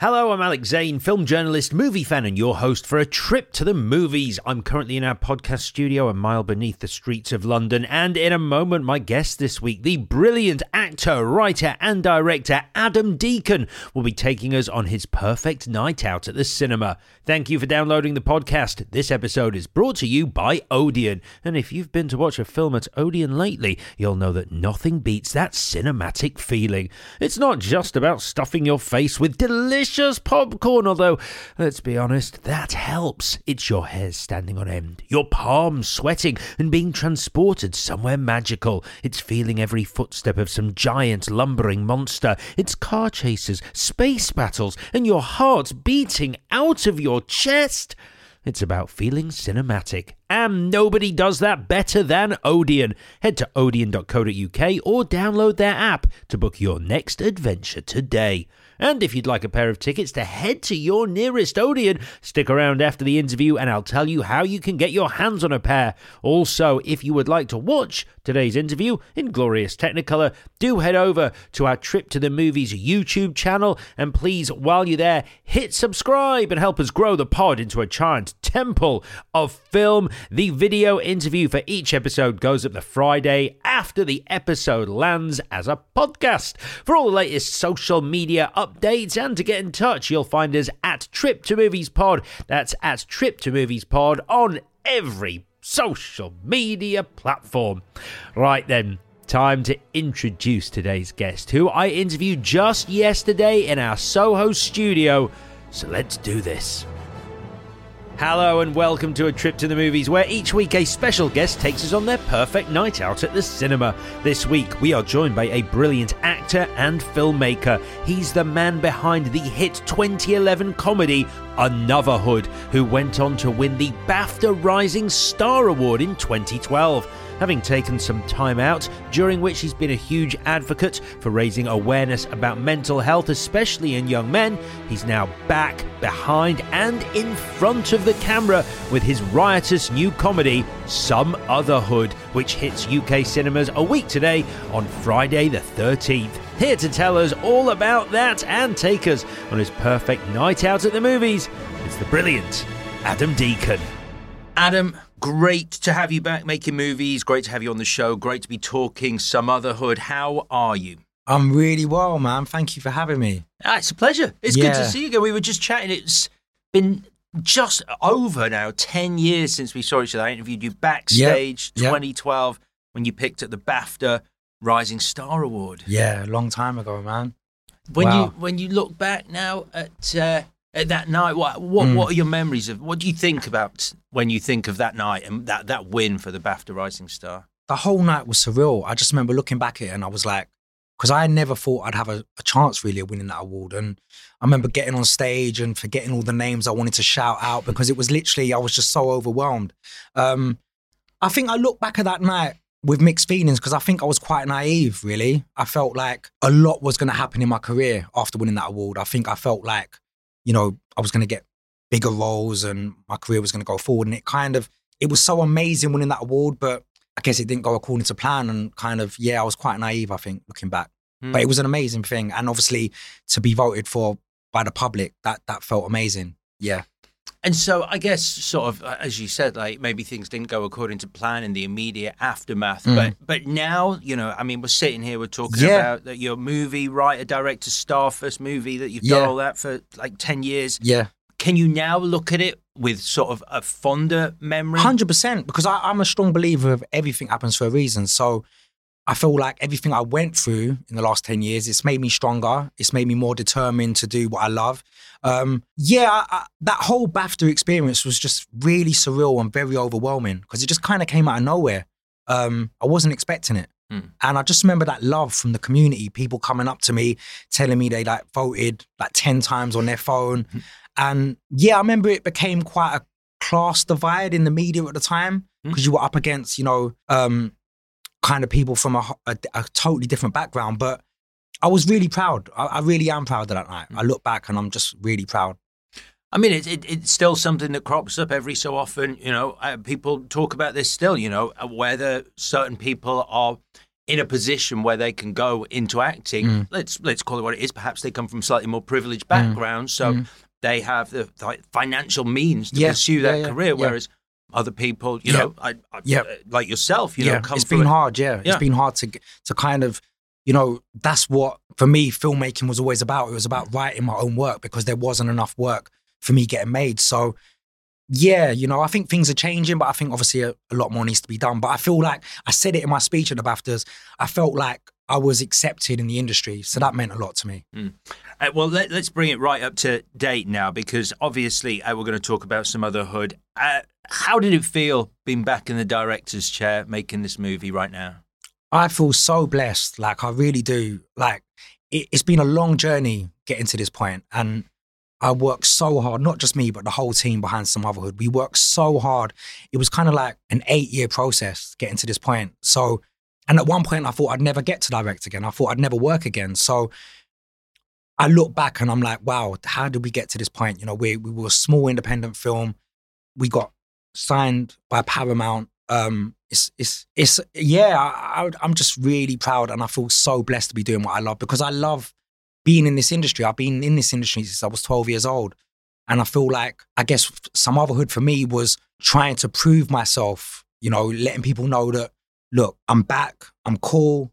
Hello, I'm Alex Zane, film journalist, movie fan, and your host for a trip to the movies. I'm currently in our podcast studio a mile beneath the streets of London, and in a moment, my guest this week, the brilliant actor, writer, and director Adam Deacon, will be taking us on his perfect night out at the cinema. Thank you for downloading the podcast. This episode is brought to you by Odeon, and if you've been to watch a film at Odeon lately, you'll know that nothing beats that cinematic feeling. It's not just about stuffing your face with delicious delicious popcorn, although, let's be honest, that helps. It's your hair standing on end, your palms sweating, and being transported somewhere magical. It's feeling every footstep of some giant lumbering monster. It's car chases, space battles, and your heart beating out of your chest. It's about feeling cinematic. And nobody does that better than Odeon. Head to odeon.co.uk or download their app to book your next adventure today. And if you'd like a pair of tickets to head to your nearest Odeon, stick around after the interview and I'll tell you how you can get your hands on a pair. Also, if you would like to watch today's interview in glorious Technicolor, do head over to our Trip to the Movies YouTube channel and please, while you're there, hit subscribe and help us grow the pod into a giant temple of film. The video interview for each episode goes up the Friday after the episode lands as a podcast. For all the latest social media updates, and to get in touch, you'll find us at Trip to Movies Pod. That's at Trip to Movies Pod on every social media platform. Right then, time to introduce today's guest, who I interviewed just yesterday in our Soho studio. So let's do this. Hello and welcome to a trip to the movies where each week a special guest takes us on their perfect night out at the cinema. This week we are joined by a brilliant actor and filmmaker. He's the man behind the hit 2011 comedy Anuvahood, who went on to win the BAFTA Rising Star Award in 2012 having taken some time out, during which he's been a huge advocate for raising awareness about mental health, especially in young men. He's now back, behind, and in front of the camera with his riotous new comedy, Some Other Hood, which hits UK cinemas a week today on Friday the 13th. Here to tell us all about that and take us on his perfect night out at the movies, it's the brilliant Adam Deacon. Adam, great to have you back making movies. Great to have you on the show. Great to be talking Sumotherhood. How are you? I'm really well, man. Thank you for having me. Ah, it's a pleasure. It's yeah. good to see you again. We were just chatting. It's been just over now 10 years since we saw each other. I interviewed you backstage yep. 2012 yep. when you picked up the BAFTA Rising Star Award. Yeah, a long time ago, man. When wow. you when you look back now at uh, at that night, what what mm. what are your memories of? What do you think about when you think of that night and that that win for the BAFTA Rising Star? The whole night was surreal. I just remember looking back at it and I was like, because I never thought I'd have a, a, chance really of winning that award. And I remember getting on stage and forgetting all the names I wanted to shout out because it was literally I was just so overwhelmed. Um, I think I look back at that night with mixed feelings because I think I was quite naive. Really, I felt like a lot was going to happen in my career after winning that award. I think I felt like you know, I was going to get bigger roles and my career was going to go forward. And it kind of, it was so amazing winning that award, but I guess it didn't go according to plan. And kind of, yeah, I was quite naive, I think, looking back. Mm. But it hmm. was an amazing thing. And obviously to be voted for by the public, that, that felt amazing. Yeah. And so I guess sort of as you said, like maybe things didn't go according to plan in the immediate aftermath. Mm. But but now, you know, I mean we're sitting here, we're talking yeah. about that your movie, writer, director, star first movie that you've yeah. done all that for like ten years. Yeah. Can you now look at it with sort of a fonder memory? Hundred percent, because I, I'm a strong believer of everything happens for a reason. So I feel like everything I went through in the last 10 years, it's made me stronger. It's made me more determined to do what I love. Um, yeah, I, I, that whole BAFTA experience was just really surreal and very overwhelming because it just kind of came out of nowhere. Um, I wasn't expecting it. Mm. And I just remember that love from the community, people coming up to me, telling me they like voted like 10 times on their phone. Mm. And yeah, I remember it became quite a class divide in the media at the time because mm. you were up against, you know, um, kind of people from a, a, a, totally different background. But I was really proud. I, I, really am proud of that night. I look back and I'm just really proud. I mean, it, it, it's still something that crops up every so often. You know, uh, people talk about this still. You know, uh, whether certain people are in a position where they can go into acting. Mm. Let's let's call it what it is. Perhaps they come from slightly more privileged backgrounds, so Mm. they have the, the financial means to Yeah, pursue that yeah, yeah, career. Whereas other people, you Yeah. know, I, I, Yeah. uh, like yourself, you yeah, know, come it's been a- hard. Yeah. Yeah. it's been hard to to kind of, you know, that's what for me filmmaking was always about. It was about writing my own work because there wasn't enough work for me getting made. So, yeah, you know, I think things are changing, but I think obviously a, a lot more needs to be done. But I feel like I said it in my speech at the BAFTAs. I felt like I was accepted in the industry, so that meant a lot to me. Uh, well, let, us bring it right up to date now because obviously uh, we're going to talk about Sumotherhood. Uh, how did it feel being back in the director's chair making this movie right now? I feel so blessed. Like I really do. Like it, it's been a long journey getting to this point, and I worked so hard. Not just me, but the whole team behind Sumotherhood. We worked so hard. It was kind of like an eight-year process getting to this point. So, and at one point, I thought I'd never get to direct again. I thought I'd never work again. So. I look back and I'm like, wow, how did we get to this point? You know, we, we were a small independent film. We got signed by Paramount. Um, it's it's it's yeah. I, I, I'm just really proud, and I feel so blessed to be doing what I love because I love being in this industry. I've been in this industry since I was 12 years old, and I feel like I guess Sumotherhood for me was trying to prove myself. You know, letting people know that look, I'm back. I'm cool.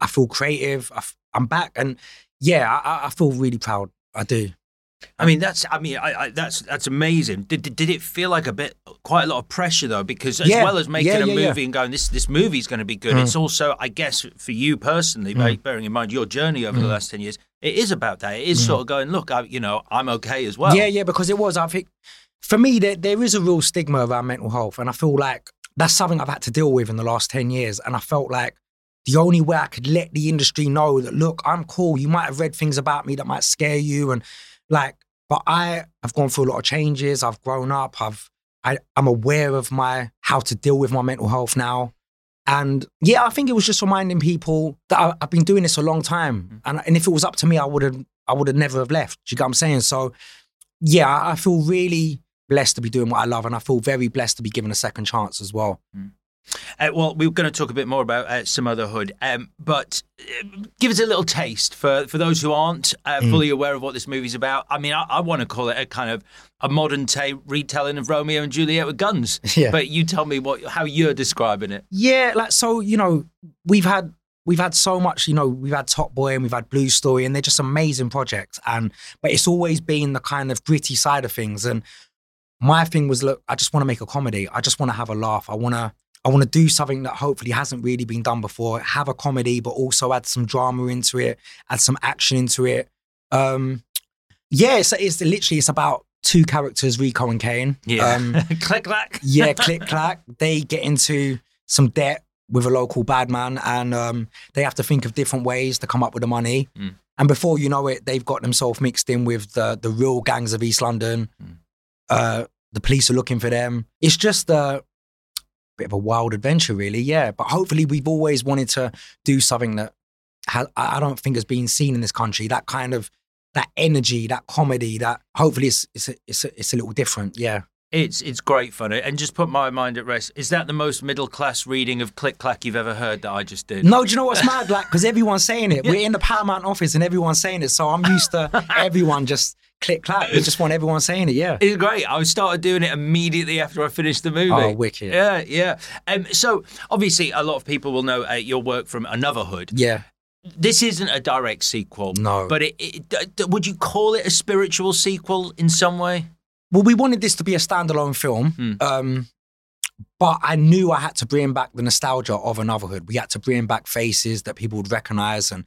I feel creative. I, am back, and yeah, I, I feel really proud. I do. I mean, that's I mean, I, I, that's that's amazing. Did, did did it feel like a bit, quite a lot of pressure though? Because as Yeah, well as making yeah, a yeah, movie yeah. and going, this this movie's going to be good. Mm. It's also, I guess, for you personally, Mm. bearing in mind your journey over the Mm. last ten years, it is about that. It is Mm. sort of going, look, I, you know, I'm okay as well. Yeah, yeah, because it was. I think for me, there, there is a real stigma around mental health. And I feel like that's something I've had to deal with in the last 10 years. And I felt like the only way I could let the industry know that, look, I'm cool. You might have read things about me that might scare you. And like, but I have gone through a lot of changes. I've grown up. I've, I, I'm aware of my, how to deal with my mental health now. And yeah, I think it was just reminding people that I, I've been doing this a long time. Mm. And, and if it was up to me, I would have, I would have never have left. Do you get what I'm saying? So yeah, I feel really blessed to be doing what I love, and I feel very blessed to be given a second chance as well. Uh, well, we we're going to talk a bit more about uh, Sumotherhood, um, but uh, give us a little taste for, for those who aren't uh, Mm. fully aware of what this movie's about. I mean, I, I want to call it a kind of a modern day retelling of Romeo and Juliet with guns. Yeah. But you tell me what how you're describing it. Yeah, like so, you know, we've had we've had so much, you know, we've had Top Boy and we've had Blue Story, and they're just amazing projects. And but it's always been the kind of gritty side of things. And my thing was, look, I just want to make a comedy. I just want to have a laugh. I want to. I want to do something that hopefully hasn't really been done before. Have a comedy, but also add some drama into it, add some action into it. Um, yeah, it's, it's literally it's about two characters, Rico and Kane. Um, click clack. yeah, click clack. They get into some debt with a local bad man, and um, they have to think of different ways to come up with the money. Mm. And before you know it, they've got themselves mixed in with the the real gangs of East London. Mm. Uh, the police are looking for them. It's just a bit of a wild adventure, really. Yeah, but hopefully, we've always wanted to do something that ha- I don't think has been seen in this country. That kind of that energy, that comedy, that hopefully it's it's a, it's a, it's a little different. Yeah. It's it's great fun. And just put my mind at rest. Is that the most middle class reading of click clack you've ever heard that I just did? No, do you know what's mad? Like, because everyone's saying it. We're in the Paramount office and everyone's saying it. So I'm used to everyone just click clack. We just want everyone saying it. Yeah. It's great. I started doing it immediately after I finished the movie. Oh, wicked. Yeah, yeah. Um, so obviously, a lot of people will know uh, your work from Anuvahood. Yeah. This isn't a direct sequel. No. But it, it, would you call it a spiritual sequel in some way? Well, we wanted this to be a standalone film. Hmm. Um, but I knew I had to bring back the nostalgia of Anuvahood. We had to bring back faces that people would recognize. And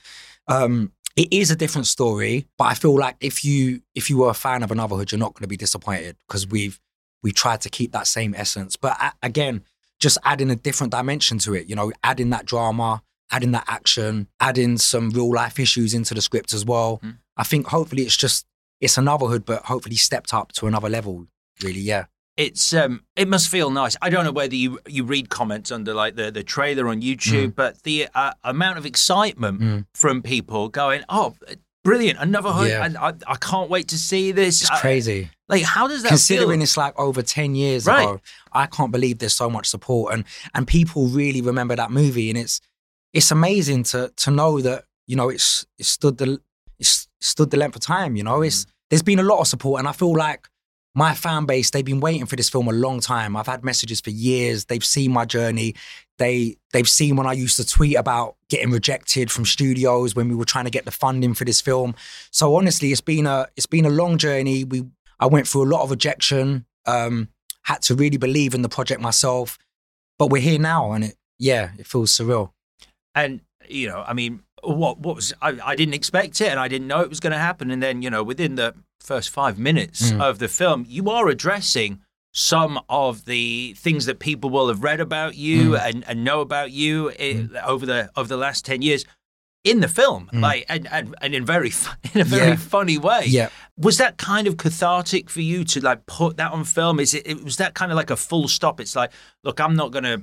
um, it is a different story. But I feel like if you if you were a fan of Anuvahood, you're not going to be disappointed because we've we tried to keep that same essence. But a- again, just adding a different dimension to it. You know, adding that drama, adding that action, adding some real life issues into the script as well. Hmm. I think hopefully it's just it's Anuvahood, but hopefully stepped up to another level. Really, yeah. It's um, it must feel nice. I don't know whether you you read comments under like the the trailer on YouTube, but the uh, amount of excitement Mm. from people going, "Oh, brilliant! Anuvahood! Yeah. And I, I can't wait to see this." It's I- crazy. like, how does that Considering feel? it's like over 10 years Right. ago, I can't believe there's so much support and and people really remember that movie and it's it's amazing to to know that you know it's it stood the it's stood the length of time. You know, it's there's been a lot of support, and I feel like my fan base they've been waiting for this film a long time. I've had messages for years. They've seen my journey. They they've seen when I used to tweet about getting rejected from studios when we were trying to get the funding for this film. So honestly, it's been a it's been a long journey. We I went through a lot of rejection. Um, had to really believe in the project myself, but we're here now, and it yeah, it feels surreal. And you know, I mean, what what was I, I didn't expect it, and I didn't know it was going to happen. And then you know, within the first five minutes Mm. of the film, you are addressing some of the things that people will have read about you Mm. and, and know about you i over the over the last ten years in the film, Mm. like and, and, and in very in a very Yeah. funny way. Yeah. Was that kind of cathartic for you to like put that on film? Is it, it was that kind of like a full stop? It's like, look, I'm not gonna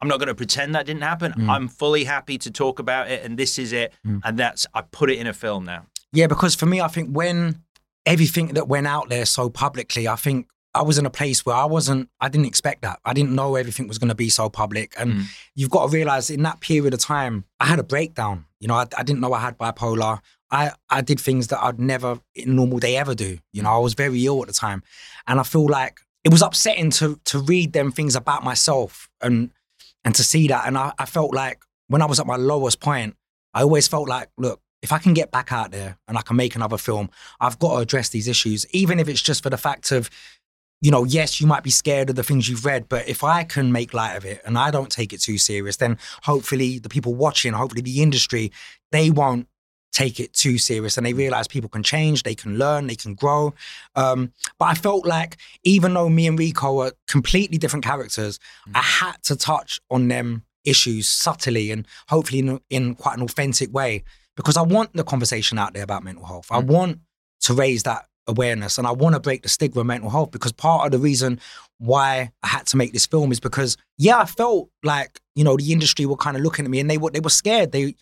I'm not gonna pretend that didn't happen. Mm. I'm fully happy to talk about it and this is it. Mm. And that's I put it in a film now. Yeah, because for me, I think when everything that went out there so publicly, I think I was in a place where I wasn't, I didn't expect that. I didn't know everything was going to be so public. And Mm. you've got to realize in that period of time, I had a breakdown. You know, I, I didn't know I had bipolar. I, I did things that I'd never in normal day ever do. You know, I was very ill at the time. And I feel like it was upsetting to to read them things about myself and and to see that. And I, I felt like when I was at my lowest point, I always felt like, look, if I can get back out there and I can make another film, I've got to address these issues, even if it's just for the fact of, you know, yes, you might be scared of the things you've read, but if I can make light of it and I don't take it too serious, then hopefully the people watching, hopefully the industry, they won't take it too serious and they realize people can change, they can learn, they can grow. Um, but I felt like even though me and Rico are completely different characters, I had to touch on them issues subtly and hopefully in, in quite an authentic way because I want the conversation out there about mental health. I want to raise that awareness and I want to break the stigma of mental health because part of the reason why I had to make this film is because yeah, I felt like you know the industry were kind of looking at me and they were they were scared. They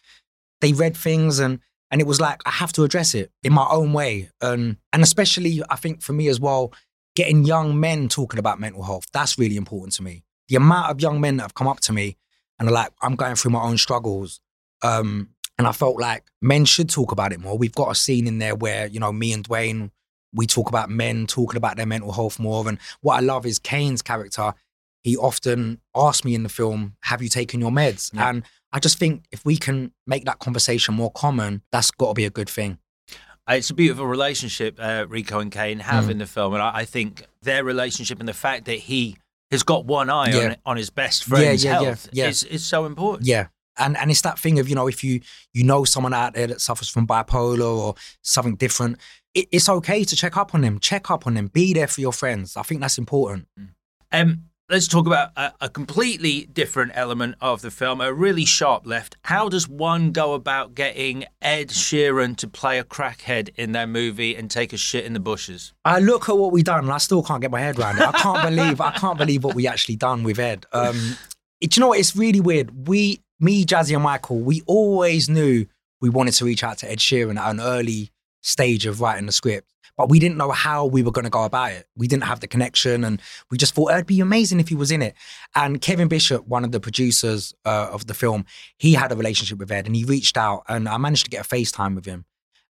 they read things and and it was like I have to address it in my own way and and especially I think for me as well, getting young men talking about mental health that's really important to me. The amount of young men that have come up to me and are like, I'm going through my own struggles. Um, and I felt like men should talk about it more. We've got a scene in there where, you know, me and Dwayne, we talk about men talking about their mental health more. And what I love is Kane's character. He often asks me in the film, Have you taken your meds? Yeah. And I just think if we can make that conversation more common, that's got to be a good thing. Uh, It's a beautiful relationship uh, Rico and Kane have Mm. in the film, and I, I think their relationship and the fact that he has got one eye on Yeah. on his best friend's yeah, health is is so important. Yeah. And and it's that thing of, you know, if you you know someone out there that suffers from bipolar or something different, it, it's okay to check up on them. Check up on them. Be there for your friends. I think that's important. Um, let's talk about a, a completely different element of the film, a really sharp left. How does one go about getting Ed Sheeran to play a crackhead in their movie and take a shit in the bushes? I look at what we've done and I still can't get my head around it. I can't believe I can't believe what we actually done with Ed. Um, do you know what? It's really weird. We, me, Jazzy, and Michael, we always knew we wanted to reach out to Ed Sheeran at an early stage of writing the script, but we didn't know how we were going to go about it. We didn't have the connection, and we just thought it'd be amazing if he was in it. And Kevin Bishop, one of the producers uh, of the film, he had a relationship with Ed, and he reached out, and I managed to get a FaceTime with him.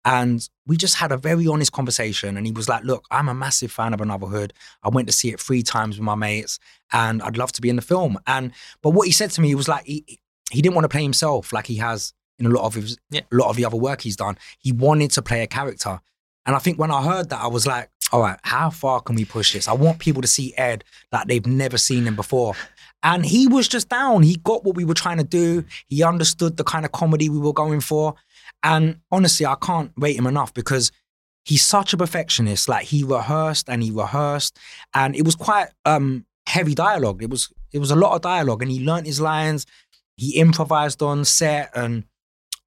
And we just had a very honest conversation. And he was like, Look, I'm a massive fan of Anuvahood. I went to see it three times with my mates, and I'd love to be in the film. And but what he said to me was like he, he didn't want to play himself like he has in a lot of his Yeah. a lot of the other work he's done. He wanted to play a character. And I think when I heard that, I was like, all right, how far can we push this? I want people to see Ed like they've never seen him before. And he was just down. He got what we were trying to do. He understood the kind of comedy we were going for. And honestly, I can't rate him enough because he's such a perfectionist. Like he rehearsed and he rehearsed, and it was quite um heavy dialogue. It was it was a lot of dialogue, and he learnt his lines. He improvised on set, and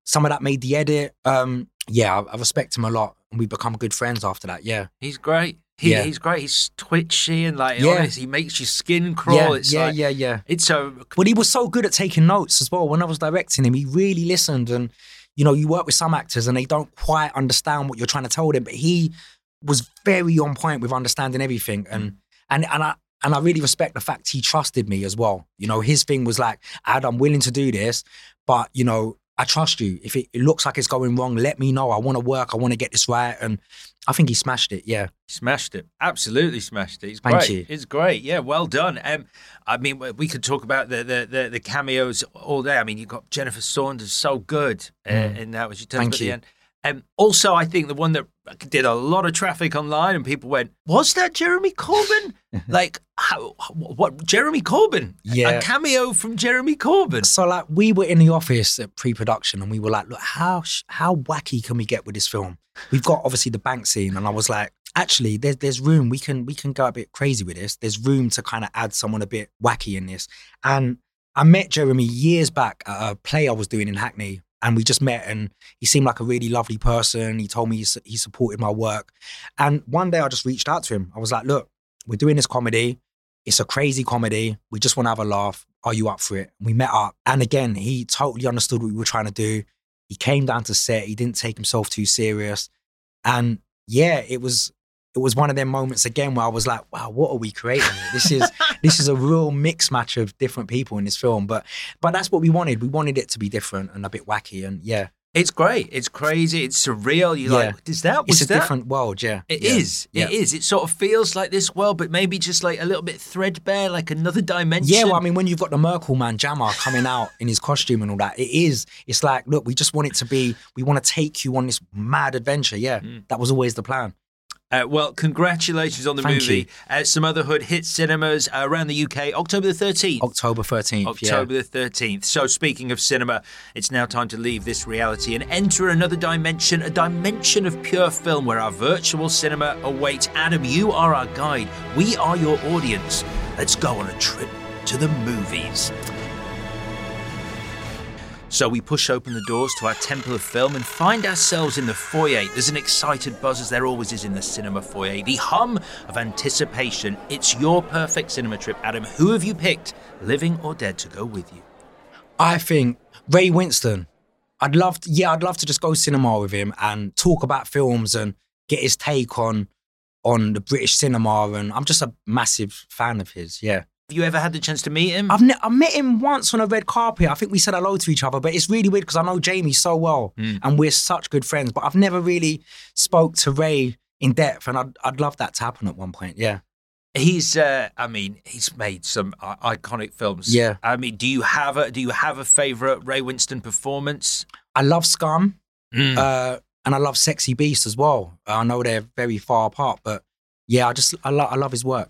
some of that made the edit. Um, yeah, I, I respect him a lot, and we become good friends after that. Yeah, He's great. He, Yeah. He's great. He's twitchy and like Yeah. honest. He makes your skin crawl. yeah, it's yeah, like, yeah, yeah. It's so Well, he was so good at taking notes as well. When I was directing him, he really listened. And, you know, you work with some actors and they don't quite understand what you're trying to tell them, but he was very on point with understanding everything. And and and I and I really respect the fact he trusted me as well. You know, his thing was like, Ad, I'm willing to do this, but you know, I trust you. If it, it looks like it's going wrong, let me know. I want to work. I want to get this right. And I think he smashed it. Yeah, smashed it. Absolutely smashed it. It's Thank great. you. It's great. Yeah, well done. Um, I mean, we could talk about the the, the, the cameos all day. I mean, you got Jennifer Saunders, so good uh, Mm. in that when she turns Thank up at the end. Um, also, I think the one that did a lot of traffic online, and people went, "Was that Jeremy Corbyn? like, how, what Jeremy Corbyn? Yeah. a cameo from Jeremy Corbyn." So like we were in the office at pre-production and we were like, look, how how wacky can we get with this film? We've got obviously the bank scene, and I was like, actually, there's there's room. We can we can go a bit crazy with this. There's room to kind of add someone a bit wacky in this. And I met Jeremy years back at a play I was doing in Hackney. And we just met, and he seemed like a really lovely person. He told me he, su- he supported my work. And one day I just reached out to him. I was like, look, we're doing this comedy. It's a crazy comedy. We just want to have a laugh. Are you up for it? We met up. And again, he totally understood what we were trying to do. He came down to set. He didn't take himself too serious. And yeah, it was it was one of them moments again where I was like, wow, what are we creating? here? This is this is a real mix match of different people in this film. But but that's what we wanted. We wanted it to be different and a bit wacky. And yeah, It's great. It's crazy. It's surreal. You're Yeah. like, "Is that? Was it's a that? different world. Yeah, It yeah. is. Yeah. It is. It sort of feels like this world, but maybe just like a little bit threadbare, like another dimension. Yeah, well, I mean, when you've got the Merkel man Jammer coming out in his costume and all that, it is. It's like, look, we just want it to be. We want to take you on this mad adventure. Yeah, Mm. that was always the plan. Uh, well, congratulations on the Thank movie. Uh, Sumotherhood hit cinemas uh, around the UK October the 13th. October thirteenth. October the 13th. So, speaking of cinema, it's now time to leave this reality and enter another dimension, a dimension of pure film where our virtual cinema awaits. Adam, you are our guide. We are your audience. Let's go on a trip to the movies. So we push open the doors to our temple of film and find ourselves in the foyer. There's an excited buzz, as there always is in the cinema foyer. The hum of anticipation. It's your perfect cinema trip, Adam. Who have you picked, living or dead, to go with you? I think Ray Winstone. I'd love, to, yeah, I'd love to just go cinema with him and talk about films and get his take on on the British cinema. And I'm just a massive fan of his. Yeah, you ever had the chance to meet him? I've ne- I met him once on a red carpet. I think we said hello to each other, but it's really weird because I know Jamie so well Mm. and we're such good friends. But I've never really spoke to Ray in depth, and I'd I'd love that to happen at one point. Yeah. He's, uh, I mean, he's made some uh, iconic films. Yeah. I mean, do you have a do you have a favorite Ray Winstone performance? I love Scum, Mm. uh, and I love Sexy Beast as well. I know they're very far apart, but yeah, I just I love I love his work.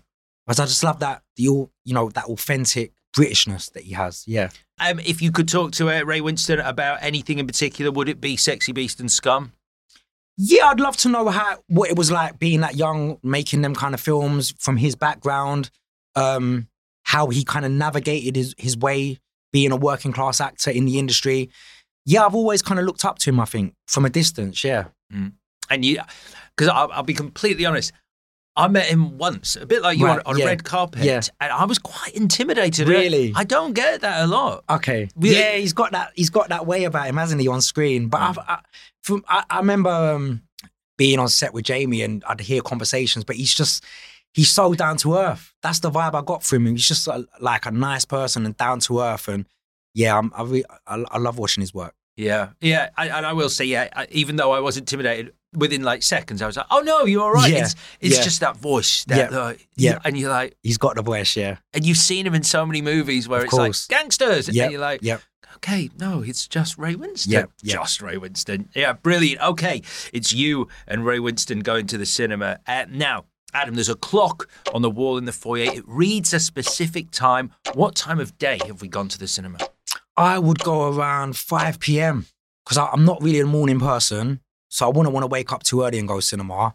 Because I just love that the all you know that authentic Britishness that he has. Yeah. Um, if you could talk to uh, Ray Winstone about anything in particular, would it be Sexy Beast and Scum? Yeah, I'd love to know how what it was like being that young, making them kind of films from his background, um, how he kind of navigated his, his way being a working class actor in the industry. Yeah, I've always kind of looked up to him, I think, from a distance. Yeah. And you, because I'll, I'll be completely honest, I met him once, a bit like you Right, on, on yeah, a red carpet, yeah. and I was quite intimidated. Really? I don't get that a lot. Okay. We- Yeah, he's got that. He's got that way about him, hasn't he, on screen? But I've, I, from I, I remember um, being on set with Jamie, and I'd hear conversations. But he's just he's so down to earth. That's the vibe I got from him. He's just uh like a nice person and down to earth. And yeah, I'm, I, re- I I love watching his work. Yeah, yeah, I, and I will say, yeah, I, even though I was intimidated within like seconds, I was like, oh no, you're all right. Yeah, It's it's yeah. just that voice, that Yeah, uh, yeah. and you're like, He's got the voice. Yeah. and you've seen him in so many movies where Of it's like gangsters, Yep, and you're like, Yep. okay, no, it's just Ray Winstone. Yeah, yep. Just Ray Winstone. Yeah, brilliant. Okay, it's you and Ray Winstone going to the cinema. Uh, now, Adam, there's a clock on the wall in the foyer. It reads a specific time. What time of day have we gone to the cinema? I would go around 5 p.m. because I'm not really a morning person. So I wouldn't want to wake up too early and go cinema.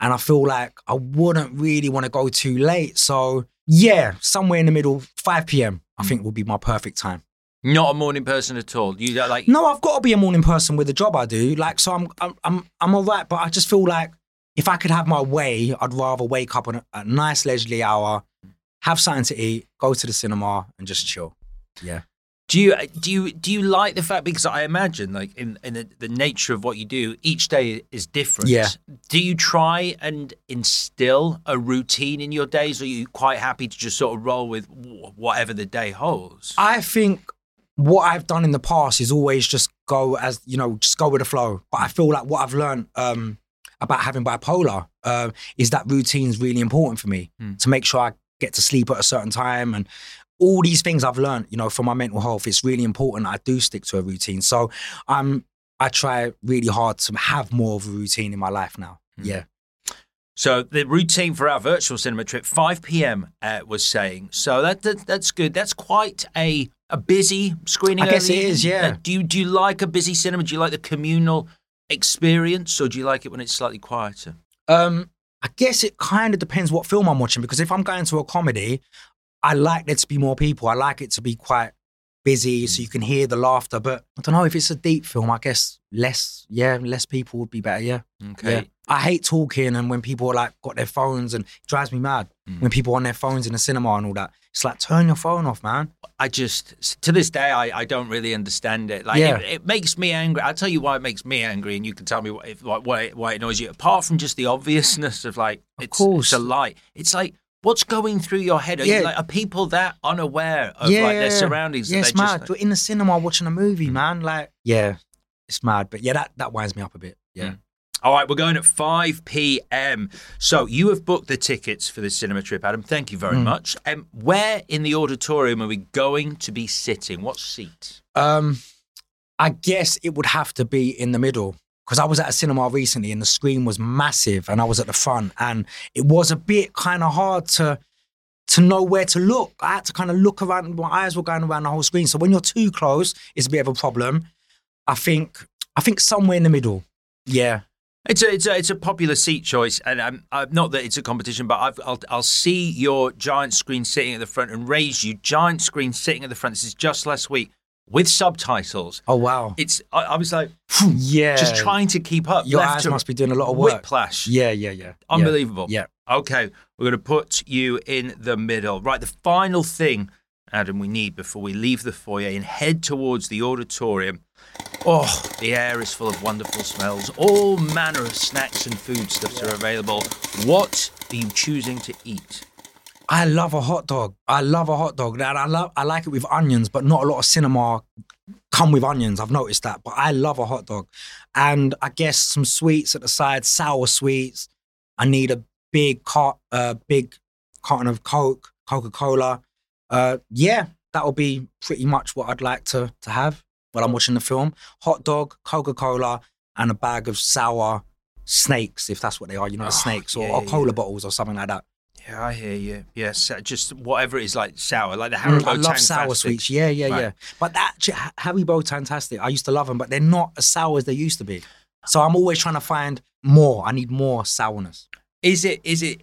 And I feel like I wouldn't really want to go too late. So yeah, somewhere in the middle, 5 p.m. I think would be my perfect time. Not a morning person at all. You like No, I've got to be a morning person with the job I do. Like, so I'm, I'm, I'm, I'm all right. But I just feel like if I could have my way, I'd rather wake up on a, a nice leisurely hour, have something to eat, go to the cinema, and just chill. Yeah. Do you do you do you like the fact because I imagine like in in the, the nature of what you do, each day is different. Yeah. Do you try and instill a routine in your days, or are you quite happy to just sort of roll with whatever the day holds? I think what I've done in the past is always just go as you know, just go with the flow. But I feel like what I've learned um, about having bipolar uh, is that routine is really important for me Hmm. to make sure I get to sleep at a certain time and all these things I've learned, you know, for my mental health. It's really important. I do stick to a routine, so I'm I try really hard to have more of a routine in my life now. Hmm. Yeah. So the routine for our virtual cinema trip, 5 p.m. Uh, was saying. So that, that that's good. That's quite a a busy screening. I guess early it is, yeah. Uh, do you do you like a busy cinema? Do you like the communal experience, or do you like it when it's slightly quieter? Um, I guess it kind of depends what film I'm watching because if I'm going to a comedy, I like there to be more people. I like it to be quite busy so you can hear the laughter. But I don't know if it's a deep film. I guess less, yeah, less people would be better. Yeah, Okay. yeah. I hate talking and when people are like got their phones and it drives me mad Mm. when people are on their phones in the cinema and all that. It's like turn your phone off, man. I just to this day I, I don't really understand it. Like Yeah. it, it makes me angry. I'll tell you why it makes me angry, and you can tell me what, if, why, why, it, why it annoys you. Apart from just the obviousness of like Of it's, course. it's a lie. It's like what's going through your head? Are, you like, are people that unaware of like their surroundings? Yeah, it's mad. just, like- in the cinema watching a movie, man. Like, yeah, it's mad. But yeah, that that winds me up a bit. Yeah. Mm. All right, we're going at 5 p.m. So you have booked the tickets for the cinema trip, Adam. Thank you very Mm. much. Um, where in the auditorium are we going to be sitting? What seat? Um, I guess it would have to be in the middle because I was at a cinema recently and the screen was massive and I was at the front and it was a bit kind of hard to to know where to look. I had to kind of look around. My eyes were going around the whole screen. So when you're too close, it's a bit of a problem. I think I think somewhere in the middle. Yeah. It's a it's a it's a popular seat choice, and I'm not that it's a competition, but I've, I'll I'll see your giant screen sitting at the front and raise you giant screen sitting at the front. This is just last week with subtitles. Oh wow. It's I, I was like yeah. just trying to keep up. Your eyes must be doing a lot of work. Whiplash. Yeah, yeah, yeah. Unbelievable. Yeah. Okay, we're going to put you in the middle. Right, the final thing, Adam, we need before we leave the foyer and head towards the auditorium. Oh, the air is full of wonderful smells. All manner of snacks and foodstuffs are available. What are you choosing to eat? I love a hot dog. I love a hot dog. And I love I like it with onions, but not a lot of cinema come with onions. I've noticed that. But I love a hot dog. And I guess some sweets at the side, sour sweets. I need a big cart uh big carton of Coke, Coca-Cola. Uh yeah, that'll be pretty much what I'd like to to have while I'm watching the film. Hot dog, Coca-Cola, and a bag of sour snakes, if that's what they are, you know, Oh, snakes or, yeah, or cola yeah. bottles or something like that. Yeah, I hear you. Yes, just whatever it is, like sour, like the Haribo Mm, I love sour sweets. Yeah, yeah, Right. yeah. But that Haribo Tangfastics, I used to love them, but they're not as sour as they used to be. So I'm always trying to find more. I need more sourness. Is it? Is it?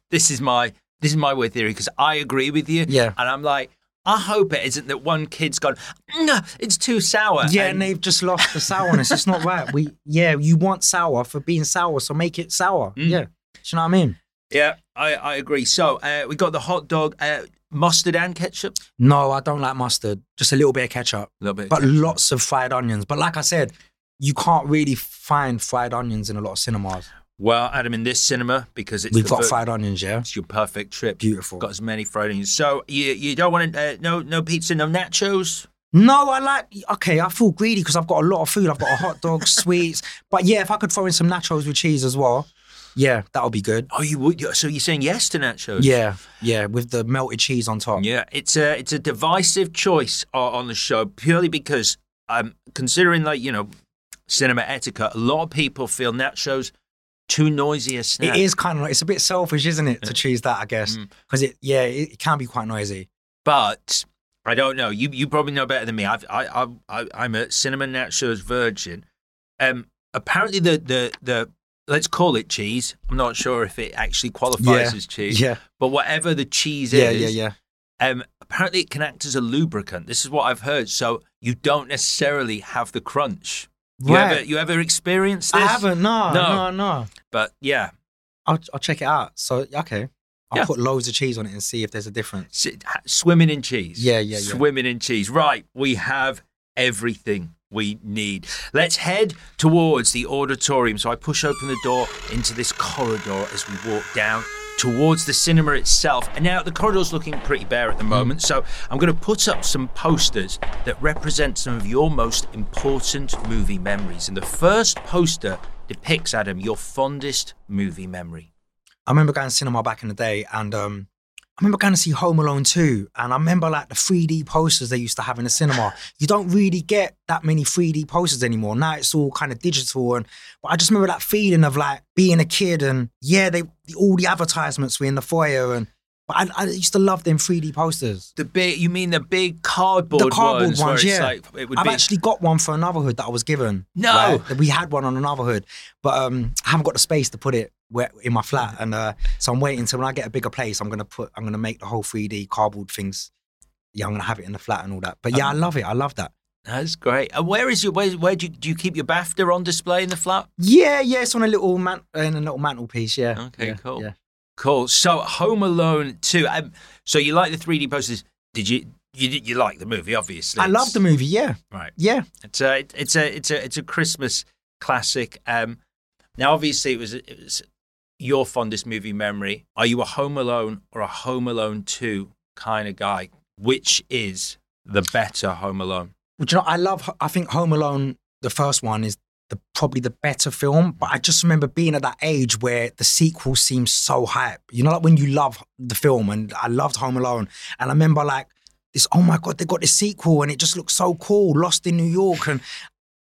this is my this is my weird theory because I agree with you. Yeah. and I'm like, I hope it isn't that one kid's gone. No, it's too sour. Yeah, and they've just lost the sourness. it's not right. We yeah, you want sour for being sour, so make it sour. Mm. Yeah. Do you know what I mean? Yeah, I, I agree. So uh, we got the hot dog, uh, mustard and ketchup. No, I don't like mustard. Just a little bit of ketchup. A little bit, But ketchup. lots of fried onions. But like I said, you can't really find fried onions in a lot of cinemas. Well, Adam, in this cinema because it's We've got ver- fried onions, yeah. It's your perfect trip. Beautiful. Got as many fried onions. So you you don't want uh, no no pizza, no nachos. No, I like. Okay, I feel greedy because I've got a lot of food. I've got a hot dog, sweets. But yeah, if I could throw in some nachos with cheese as well, yeah, that'll be good. Oh, you would. So you're saying yes to nachos? Yeah, yeah, with the melted cheese on top. Yeah, it's a it's a divisive choice on the show purely because um considering like you know cinema etiquette, a lot of people feel nachos too noisy a snack. It is kind of. It's a bit selfish, isn't it, to choose that? I guess Mm. because it. Yeah, it, it can be quite noisy. but I don't know. You you probably know better than me. I've, I I I I'm a cinema nachos virgin. Um, apparently the the the let's call it cheese. I'm not sure if it actually qualifies Yeah, as cheese. Yeah, But whatever the cheese yeah, is, yeah, yeah. Um, apparently, it can act as a lubricant. This is what I've heard. So you don't necessarily have the crunch. You Right. ever you ever experienced this? I haven't. No, No. no, no. But yeah, I'll I'll check it out. So okay, I'll Yeah. put loads of cheese on it and see if there's a difference. Swimming in cheese. Yeah, yeah, yeah. Swimming in cheese. Right. We have everything we need. Let's head towards the auditorium. So I push open the door into this corridor as we walk down towards the cinema itself. And now the corridor's looking pretty bare at the moment. So I'm going to put up some posters that represent some of your most important movie memories. And the first poster depicts, Adam, your fondest movie memory. I remember going to cinema back in the day and um, I remember going to see Home Alone 2 and I remember like the 3D posters they used to have in the cinema. You don't really get that many 3D posters anymore. Now it's all kind of digital and but I just remember that feeling of like being a kid and yeah, they all the advertisements were in the foyer and but I, I used to love them 3D posters. The big, you mean the big cardboard, The cardboard ones, ones, yeah. like I've be actually got one for Anuvahood that I was given. No. Like, we had one on Anuvahood, but um, I haven't got the space to put it where, in my flat, and uh, so I'm waiting till when I get a bigger place, I'm gonna put, I'm gonna make the whole 3D cardboard things. Yeah, I'm gonna have it in the flat and all that. But yeah, I Um, love it. I love that. That's great. And where is your where? Where do you, do you keep your BAFTA on display in the flat? Yeah, yeah, it's on a little man, in a little mantelpiece. Yeah. Okay, Yeah, cool. Yeah. Cool. So Home Alone two. Um, so you like the three D posters? Did you? You you like the movie? Obviously, I love the movie. Yeah, Right. yeah. It's a it's a it's a it's a Christmas classic. Um, now obviously it was it was your fondest movie memory. Are you a Home Alone or a Home Alone two kind of guy? Which is the better Home Alone? Well, you know, I love. I think Home Alone, the first one, is the probably the better film. But I just remember being at that age where the sequel seems so hype. You know, like when you love the film, and I loved Home Alone, and I remember like this. Oh my god, they got this sequel, and it just looks so cool. Lost in New York, and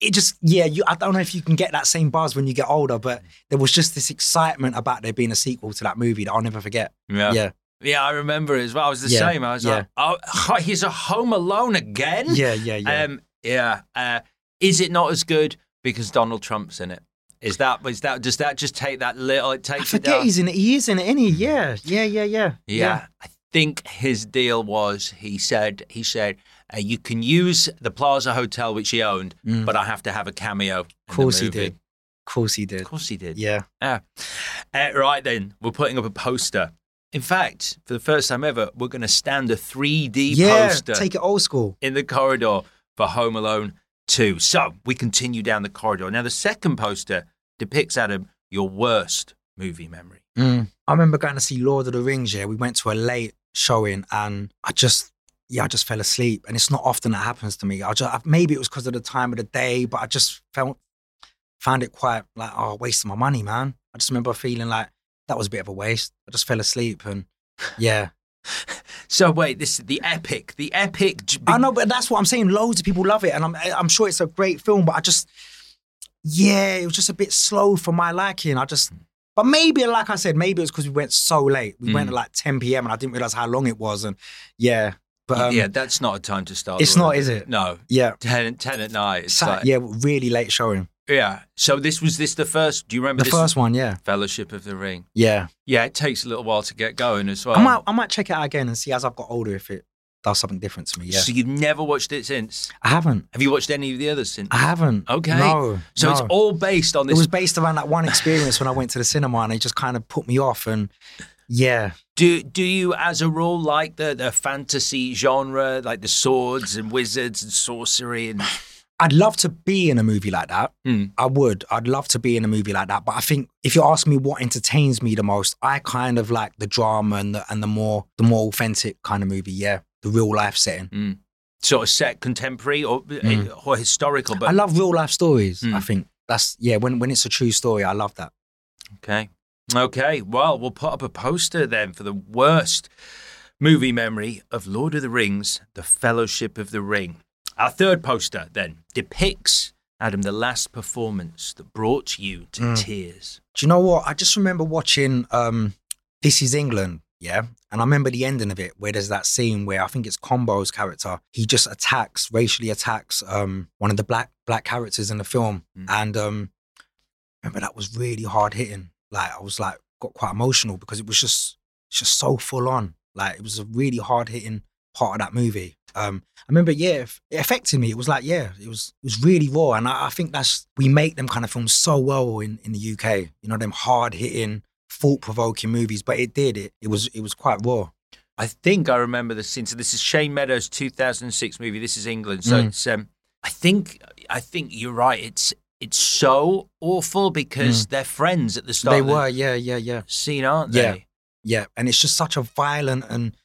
it just yeah. You, I don't know if you can get that same buzz when you get older, but there was just this excitement about there being a sequel to that movie that I'll never forget. Yeah. Yeah, Yeah, I remember it as well. I was the Yeah, same. I was yeah. like, oh, he's a Home Alone again? yeah, yeah, yeah. Um, yeah. Uh, is it not as good because Donald Trump's in it? Is that is that does that just take that little? It I takes it forget down. he's in it. He is in it, isn't he? Yeah, yeah, yeah, yeah. Yeah. I think his deal was he said he said uh, you can use the Plaza Hotel which he owned, Mm. but I have to have a cameo. Of course he did. Of course he did. Of course he did. Yeah. Yeah. Uh, right then, we're putting up a poster. In fact, for the first time ever, we're going to stand a 3D yeah, poster take it old school. in the corridor for Home Alone 2. So we continue down the corridor. Now, the second poster depicts, Adam, your worst movie memory. I remember going to see Lord of the Rings. Yeah, we went to a late showing, and I just, yeah, I just fell asleep. And it's not often that happens to me. I just maybe it was because of the time of the day, but I just felt found it quite like oh, wasting my money, man. I just remember feeling like that was a bit of a waste. I just fell asleep, and yeah, So wait, this is the epic, the epic. I know, but that's what I'm saying. Loads of people love it, and I'm I'm sure it's a great film, but I just, yeah, it was just a bit slow for my liking. I just, but maybe, like I said, maybe it was because we went so late. We went Mm. at like 10 p.m. and I didn't realize how long it was, and yeah, but um, yeah, that's not a time to start. it's not, is it? No, yeah, 10, 10 at night. Sat- like, yeah, really late showing. yeah. So this was this the first? Do you remember The first one, yeah, Fellowship of the Ring. yeah. Yeah, it takes a little while to get going as well. I might, I might check it out again and see as I've got older if it does something different to me. Yeah, So you've never watched it since? I haven't, Have you watched any of the others since? I haven't. Okay. no. so it's all based on this. It was based around that one experience when I went to the cinema and it just kind of put me off. And yeah, do do you, as a rule, like the the fantasy genre, like the swords and wizards and sorcery and? I'd love to be in a movie like that. Mm. I would. I'd love to be in a movie like that. But I think if you ask me what entertains me the most, I kind of like the drama and the and the more the more authentic kind of movie. Yeah, the real life setting. sort of set contemporary or Mm. or historical. But I love real life stories. Mm. I think that's yeah. When when it's a true story, I love that. okay, okay. Well, we'll put up a poster then for the worst movie memory of Lord of the Rings: The Fellowship of the Ring. Our third poster then depicts Adam the last performance that brought you to Mm. tears. Do you know what? I just remember watching um, This Is England, yeah? And I remember the ending of it where there's that scene where I think it's Combo's character. He just attacks, racially attacks um, one of the black black characters in the film. Mm. And um, remember that was really hard hitting. Like I was like got quite emotional because it was just just so full on. Like it was a really hard hitting part of that movie. Um, I remember, yeah, it affected me. It was like, yeah, it was it was really raw, and I, I think that's we make them kind of films so well in in the UK. You know, them hard hitting, thought provoking movies, but it did. It it was it was quite raw. I think I remember the scene. So this is Shane Meadows' 2006 movie. This is England. So Mm. it's um, I think I think you're right. It's it's so awful because they're friends at the start. Mm. They the were, yeah, yeah, yeah, scene, aren't Yeah. they? yeah. yeah. And it's just such a violent and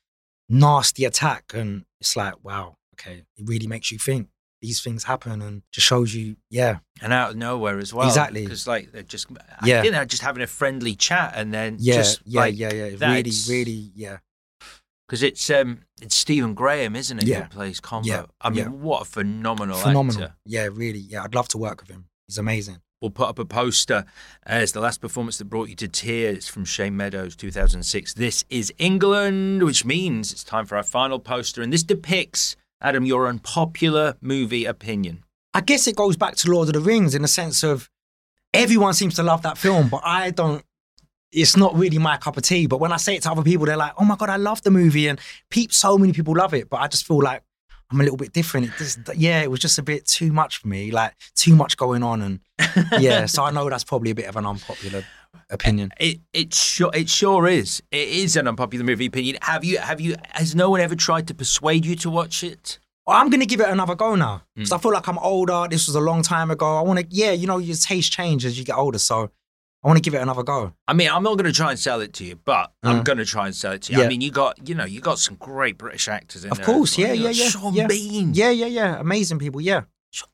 nasty attack, and it's like, wow, okay, it really makes you think these things happen, and just shows you, yeah, And out of nowhere as well. Exactly. Because like they're just Yeah. think they're just having a friendly chat and then yeah, just yeah, like, yeah, yeah. Really, really, yeah. Because it's um it's Stephen Graham, isn't it? Yeah. Who plays Combo. Yeah, I mean, yeah. what a phenomenal, Phenomenal. actor. Yeah, really. Yeah, I'd love to work with him. He's amazing. We'll put up a poster as the last performance that brought you to tears from Shane Meadows, 2006. This is England, which means it's time for our final poster, and this depicts Adam your unpopular movie opinion. I guess it goes back to Lord of the Rings in the sense of everyone seems to love that film, but I don't. It's not really my cup of tea. But when I say it to other people, they're like, "Oh my god, I love the movie," and peep, so many people love it. But I just feel like I'm a little bit different. It just, yeah, it was just a bit too much for me. Like too much going on, and yeah. so I know that's probably a bit of an unpopular opinion. It it sure it sure is. It is an unpopular movie opinion. Have you have you has no one ever tried to persuade you to watch it? I'm gonna give it another go now because Mm. I feel like I'm older. This was a long time ago. I want to, yeah, you know, your taste change as you get older. So I want to give it another go. I mean, I'm not going to try and sell it to you, but I'm Uh. going to try and sell it to you. I mean, you got you know you got some great British actors in Of there. Of course, well. yeah, You yeah, yeah, Sean yeah. Bean. Yeah, yeah, yeah. Amazing people. Yeah,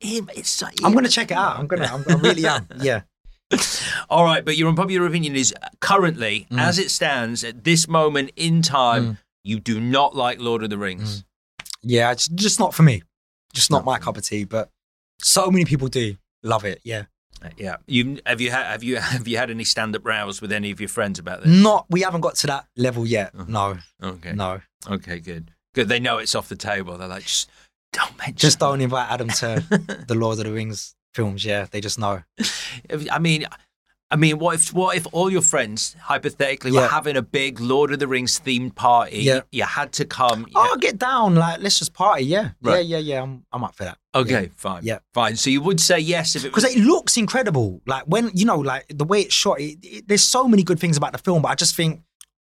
him, it's I'm gonna check it out. I'm gonna. I'm, I really am. Yeah. All right, but your unpopular opinion is uh, currently, Mm. as it stands at this moment in time, you do not like Lord of the Rings. Yeah, it's just not for me. Just not my cup of tea. But so many people do love it. Yeah. Yeah, you have you had have you have you had any stand up rows with any of your friends about this? Not. We haven't got to that level yet. Uh-huh. No. Okay, No. okay, good, good. They know it's off the table. They're like, just don't mention. Just don't invite Adam to the Lord of the Rings films. Yeah, they just know. I mean, I mean, what if what if all your friends hypothetically were having a big Lord of the Rings themed party? Yeah. you had to come. Oh, get down. Like, let's just party. Yeah. Right. Yeah, yeah, yeah. I'm, I'm up for that. Okay, fine. Yeah. Fine. So you would say yes if it was. because it looks incredible. Like when you know, like the way it's shot. It, it, there's so many good things about the film, but I just think,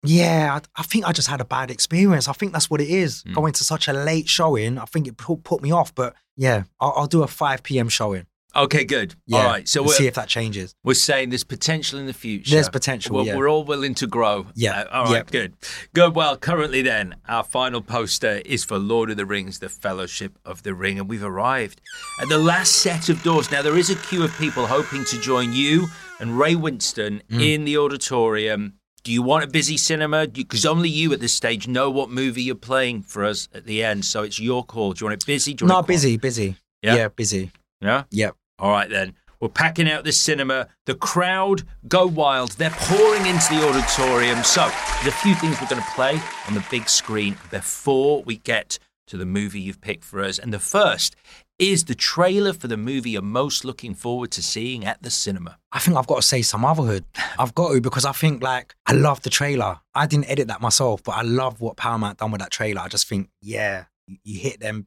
yeah, I, I think I just had a bad experience. I think that's what it is. Mm. Going to such a late showing, I think it put, put me off. But yeah, I'll, I'll do a 5 p.m. showing. Okay, good. Yeah, All right. So we'll see if that changes. we're saying there's potential in the future. There's potential. We're, yeah. we're all willing to grow. Yeah, Uh, all right. yeah. Good. Good. Well, currently, then, our final poster is for Lord of the Rings: The Fellowship of the Ring, and we've arrived at the last set of doors. Now, there is a queue of people hoping to join you and Ray Winstone Mm. in the auditorium. Do you want a busy cinema? Because only you at this stage know what movie you're playing for us at the end. So it's your call. Do you want it busy? Do you want it quiet? busy, busy. Yeah? Yeah, busy. Yeah. Yep. All right then. We're packing out this cinema. The crowd go wild. They're pouring into the auditorium. So, there's a few things we're going to play on the big screen before we get to the movie you've picked for us. And the first is the trailer for the movie you're most looking forward to seeing at the cinema. I think I've got to say Sumotherhood. I've got to because I think like I love the trailer. I didn't edit that myself, but I love what Paramount done with that trailer. I just think, yeah, you, you hit them,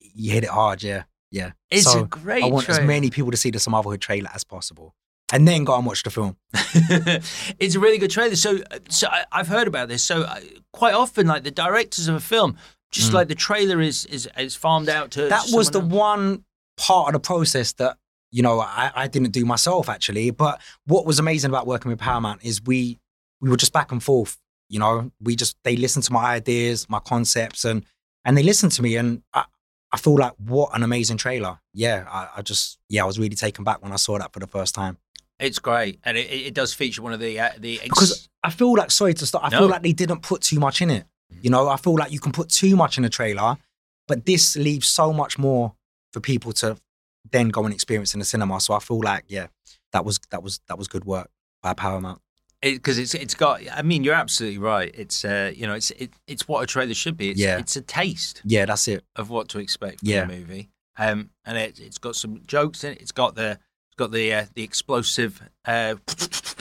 you hit it hard, yeah, yeah. It's So, a great I want trailer. as many people to see the Sumotherhood trailer as possible, and then go and watch the film. it's a really good trailer. So, so I, I've heard about this. So, uh, quite often, like the directors of a film, just Mm. like the trailer is is is farmed out to. That was the else. one part of the process that you know I, I didn't do myself actually. But what was amazing about working with Paramount is we we were just back and forth. You know, we just they listened to my ideas, my concepts, and and they listened to me, and I I feel like what an amazing trailer. Yeah, I, I just yeah I was really taken back when I saw that for the first time It's great, and it, it does feature one of the uh, the ex- because I feel like sorry to start. I No. feel like they didn't put too much in it. You know, I feel like you can put too much in a trailer, but this leaves so much more for people to then go and experience in the cinema. So I feel like yeah, that was that was that was good work by Paramount. Because it's it's got. I mean, you're absolutely right. It's uh, you know, it's it, it's what a trailer should be. It's, Yeah. it's a taste Yeah, that's it. of what to expect from Yeah. the movie. Um, and it, it's got some jokes in it. It's got the it's got the uh, the explosive. Uh,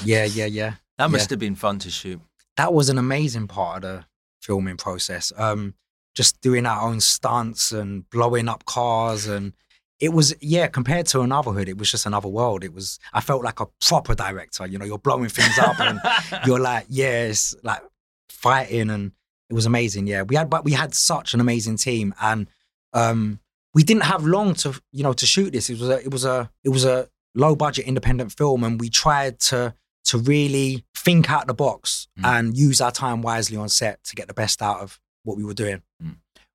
Yeah, yeah, yeah. that must Yeah. have been fun to shoot. That was an amazing part of the filming process. Um, just doing our own stunts and blowing up cars and it was yeah compared to Anuvahood it was just another world. It was i felt like a proper director you know you're blowing things up and you're like yes like fighting and it was amazing yeah. We had but we had such an amazing team and um we didn't have long to you know to shoot this. It was a it was a it was a low budget independent film and we tried to to really think out the box Mm. and use our time wisely on set to get the best out of what we were doing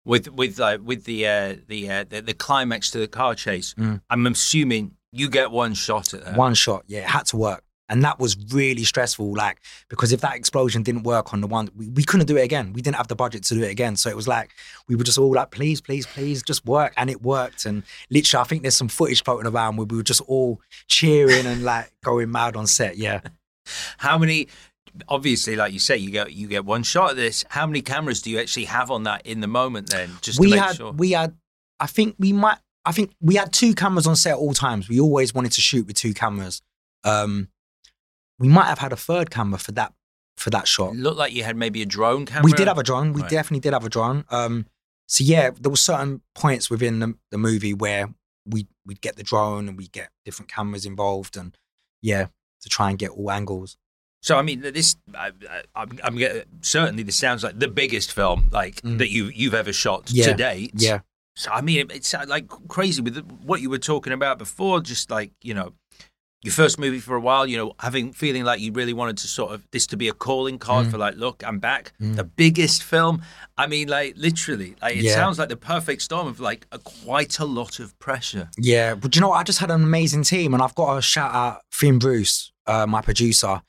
with with uh, with the uh, the, uh, the the climax to the car chase. Mm. I'm assuming you get one shot at that. one shot yeah it had to work and that was really stressful like because if that explosion didn't work on the one we, we couldn't do it again we didn't have the budget to do it again so it was like we were just all like please please please just work and it worked and literally i think there's some footage floating around where we were just all cheering and like going mad on set yeah How many? Obviously, like you say, you get you get one shot at this. How many cameras do you actually have on that in the moment? Then, just we to make had sure. we had i think we might i think we had two cameras on set at all times we always wanted to shoot with two cameras um we might have had a third camera for that for that shot It looked like you had maybe a drone camera. We did have a drone. We Right. definitely did have a drone. Um, so yeah, there were certain points within the, the movie where we we'd get the drone and we get different cameras involved, and yeah, to try and get all angles. So I mean, this I, I, I'm, I'm certainly this sounds like the biggest film like Mm. that you you've ever shot Yeah, to date. Yeah, So I mean, it's uh, like crazy with what you were talking about before. Just like you know, your first movie for a while. You know, having feeling like you really wanted to sort of this to be a calling card Mm. for like, look, I'm back. Mm. The biggest film. I mean, like literally, like it Yeah. sounds like the perfect storm of like a, quite a lot of pressure. yeah. But you know, what? I just had an amazing team, and I've got to shout out Finn Bruce, uh, my producer.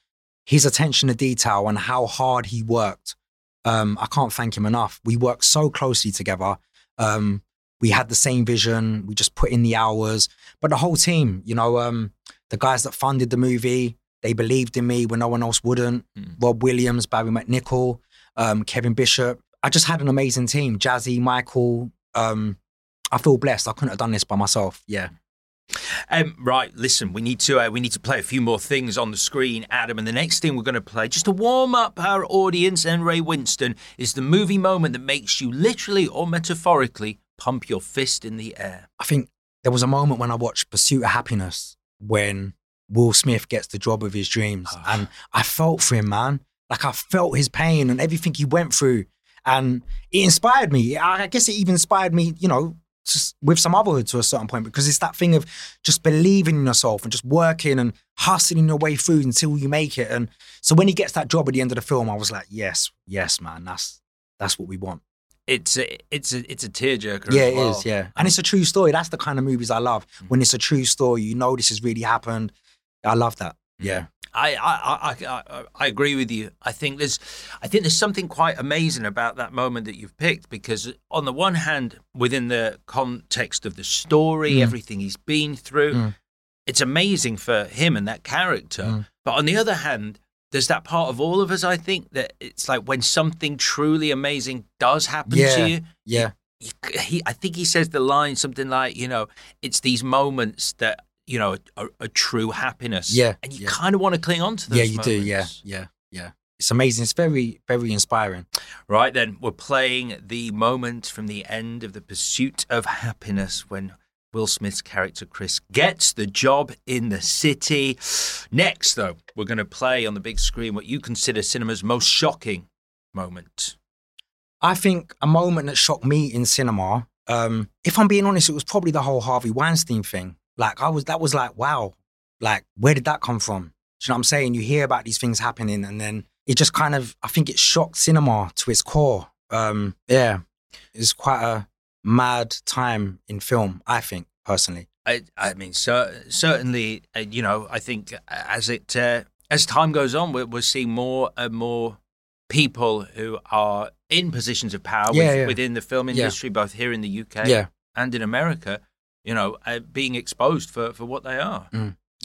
His attention to detail and how hard he worked. Um, I can't thank him enough. We worked so closely together. Um, we had the same vision. We just put in the hours. But the whole team, you know, um, the guys that funded the movie, they believed in me when no one else wouldn't. Mm. Rob Williams, Barry McNichol, um, Kevin Bishop. I just had an amazing team. Jazzy, Michael. Um, I feel blessed. I couldn't have done this by myself. Yeah. Um, right, listen, we need to uh, we need to play a few more things on the screen, Adam. And the next thing we're going to play, just to warm up our audience and Ray Winstone, is the movie moment that makes you literally or metaphorically pump your fist in the air. I think there was a moment when I watched Pursuit of Happiness when Will Smith gets the job of his dreams. Ah. And I felt for him, man. Like I felt his pain and everything he went through. And it inspired me. I guess it even inspired me, you know, just with Sumotherhood to a certain point because it's that thing of just believing in yourself and just working and hustling your way through until you make it. And so when he gets that job at the end of the film, I was like, yes, yes, man, that's that's what we want. It's a, it's a, it's a tearjerker. Yeah, it well. is. Yeah, and it's a true story. That's the kind of movies I love. Mm. When it's a true story, you know this has really happened. I love that. Yeah, I, I, I, I, I agree with you. I think there's, I think there's something quite amazing about that moment that you've picked because on the one hand, within the context of the story, Mm. everything he's been through, Mm. it's amazing for him and that character. Mm. But on the other hand, there's that part of all of us. I think that it's like when something truly amazing does happen Yeah. to you. yeah, He, he, I think he says the line something like, you know, it's these moments that you know a, are true happiness. Yeah, and you yeah. kind of want to cling on to those. yeah. You do. Yeah, yeah, yeah. It's amazing. It's very, very inspiring. Right then, we're playing the moment from the end of the pursuit of happiness when Will Smith's character Chris gets the job in the city. Next, though, we're going to play on the big screen what you consider cinema's most shocking moment. I think a moment that shocked me in cinema. Um, if I'm being honest, it was probably the whole Harvey Weinstein thing. Like I was, that was like, wow, like where did that come from? Do you know what I'm saying? You hear about these things happening, and then it just kind of, I think it shocked cinema to its core. Um, yeah, it's quite a mad time in film. I think personally. I, I mean, cer- certainly, uh, you know, I think as it uh, as time goes on, we're, we're seeing more and more people who are in positions of power Yeah, with- yeah. within the film industry, both here in the UK Yeah, and in America. You know, uh, being exposed for for what they are.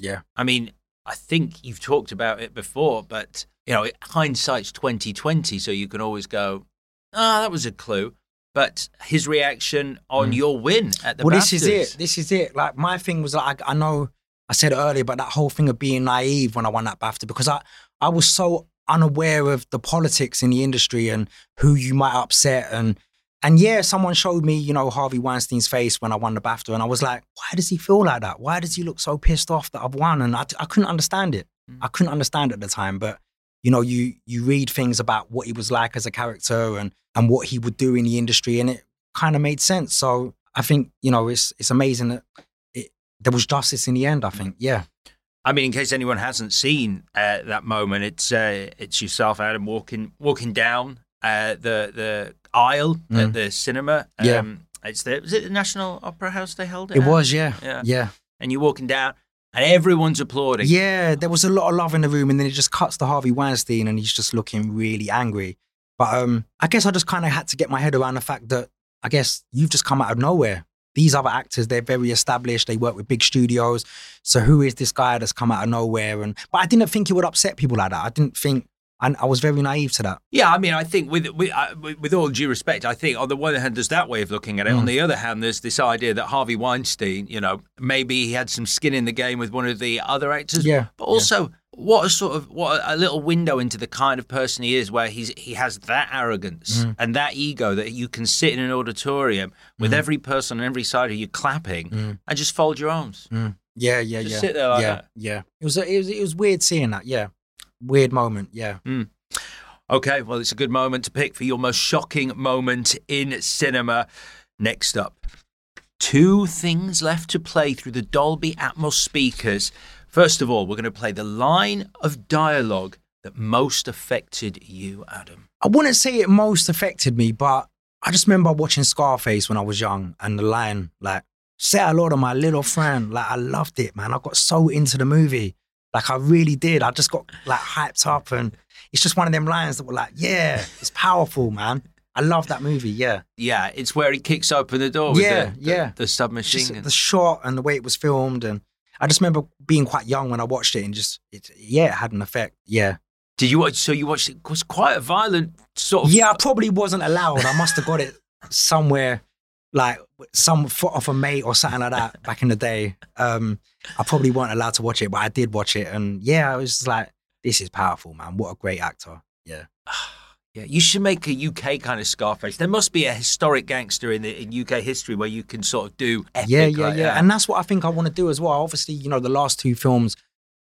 yeah, I mean, I think you've talked about it before, but you know, hindsight's twenty twenty, so you can always go, "Ah, that was a clue." But his reaction on Mm. your win at the well, this is it. This is it. Like my thing was like I know I said earlier, but that whole thing of being naive when I won that BAFTA because I I was so unaware of the politics in the industry and who you might upset and and yeah, someone showed me, you know, Harvey Weinstein's face when I won the BAFTA, and I was like, why does he feel like that? Why does he look so pissed off that I've won? And I, I couldn't understand it. Mm. I couldn't understand it at the time, but you know, you you read things about what he was like as a character and and what he would do in the industry, and it kind of made sense. So I think you know, it's it's amazing that it, there was justice in the end. I think, yeah. I mean, in case anyone hasn't seen uh, that moment, it's uh, it's yourself, Adam, walking walking down uh, the the aisle at Mm. the cinema. Um, Yeah. It's the was it the National Opera House they held it? It at? was, yeah, Yeah. yeah. And you're walking down, and everyone's applauding. Yeah, there was a lot of love in the room, and then it just cuts to Harvey Weinstein, and he's just looking really angry. But um, I guess I just kind of had to get my head around the fact that I guess you've just come out of nowhere. These other actors, they're very established. They work with big studios. So who is this guy that's come out of nowhere? And but I didn't think it would upset people like that. I didn't think, and I was very naive to that. Yeah, I mean, I think with with, uh, with all due respect, I think on the one hand there's that way of looking at it. On Mm. the other hand, there's this idea that Harvey Weinstein, you know, maybe he had some skin in the game with one of the other actors. Yeah, But also, what a sort of what a little window into the kind of person he is, where he's he has that arrogance Mm. and that ego that you can sit in an auditorium with Mm. every person on every side of you clapping Mm. and just fold your arms. Yeah, yeah, Just yeah. sit there like yeah, that. yeah. It was, it was, it was weird seeing that. Yeah, weird moment. Yeah. Hmm. Okay, well, it's a good moment to pick for your most shocking moment in cinema. Next up, two things left to play through the Dolby Atmos speakers. First of all, we're going to play the line of dialogue that most affected you, Adam. I wouldn't say it most affected me, but I just remember watching Scarface when I was young and the line, like, say hello to my little friend. Like, I loved it, man. I got so into the movie. Like, I really did. I just got like hyped up. And it's just one of them lines that were like, yeah, it's powerful, man. I love that movie. Yeah. Yeah, it's where he kicks open the door with Yeah, the, the, yeah. the submachine Just the shot and the way it was filmed. And I just remember being quite young when I watched it and just, it, yeah, it had an effect. Yeah. Did you watch? So you watched it? it was quite a violent sort of. Yeah, I probably wasn't allowed. I must have got it somewhere, like some foot off a mate or something like that back in the day. Um, I probably weren't allowed to watch it, but I did watch it, and yeah, I was just like, "This is powerful, man! What a great actor!" Yeah, Yeah, you should make a UK kind of Scarface. There must be a historic gangster in, the, in UK history where you can sort of do epic yeah, yeah, like yeah. that. And that's what I think I want to do as well. Obviously, you know, the last two films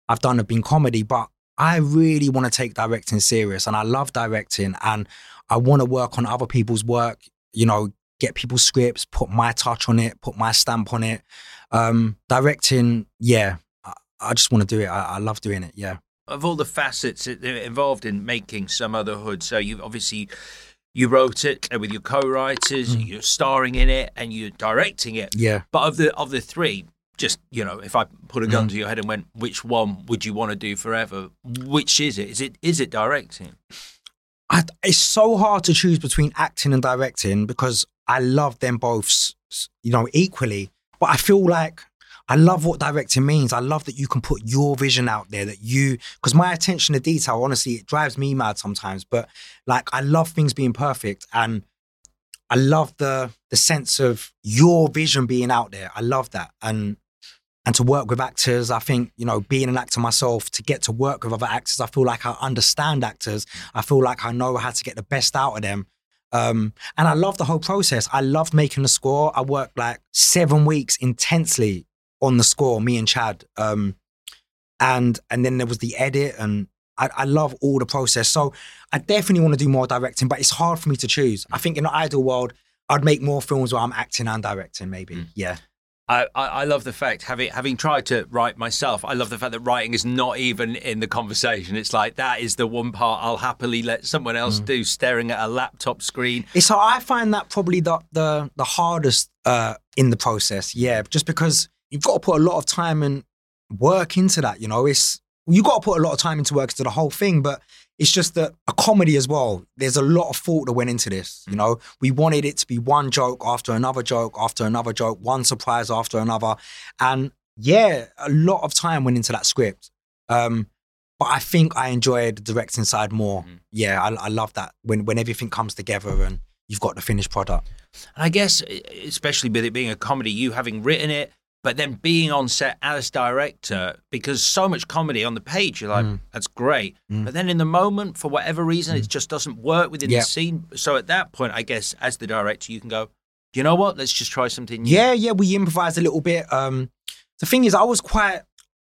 I've done have been comedy, but I really want to take directing serious, and I love directing, and I want to work on other people's work. You know, get people's scripts, put my touch on it, put my stamp on it. Um, directing, yeah, I, I just want to do it. I, I love doing it. Yeah. of all the facets involved in making Sumotherhood. So you've obviously you wrote it uh, with your co-writers, Mm. you're starring in it, and you're directing it. Yeah. But of the of the three, just you know, if I put a gun Mm. to your head and went, which one would you want to do forever? Which is it? Is it is it directing? I, it's so hard to choose between acting and directing because I love them both, you know, equally. But I feel like I love what directing means. I love that you can put your vision out there. That you, because my attention to detail, honestly, it drives me mad sometimes. But like, I love things being perfect, and I love the the sense of your vision being out there. I love that, and and to work with actors. I think, you know, being an actor myself, to get to work with other actors, I feel like I understand actors. I feel like I know how to get the best out of them. Um, and I love the whole process. I loved making the score. I worked like seven weeks intensely on the score, me and Chad. Um, and and then there was the edit and I, I love all the process. So I definitely want to do more directing, but it's hard for me to choose. I think in an ideal world, I'd make more films where I'm acting and directing, maybe. Mm. Yeah. I, I, I love the fact having having tried to write myself. I love the fact that writing is not even in the conversation. It's like that is the one part I'll happily let someone else do, staring at a laptop screen. It's how I find that probably the the the hardest uh, in the process. Yeah, just because you've got to put a lot of time and work into that. You know, it's you got to put a lot of time into work into the whole thing. But it's just that a comedy as well. There's a lot of thought that went into this. You know, we wanted it to be one joke after another joke after another joke, one surprise after another, and yeah, a lot of time went into that script. Um, but I think I enjoyed the directing side more. Mhm. Yeah, I, I love that when when everything comes together and you've got the finished product. And I guess, especially with it being a comedy, you having written it, But then being on set as director, because so much comedy on the page, you're like, Mm. that's great. Mm. But then in the moment, for whatever reason, it just doesn't work within Yeah. the scene. So at that point, I guess as the director, you can go, you know what? Let's just try something new. Yeah, yeah, we improvised a little bit. Um, the thing is, I was quite,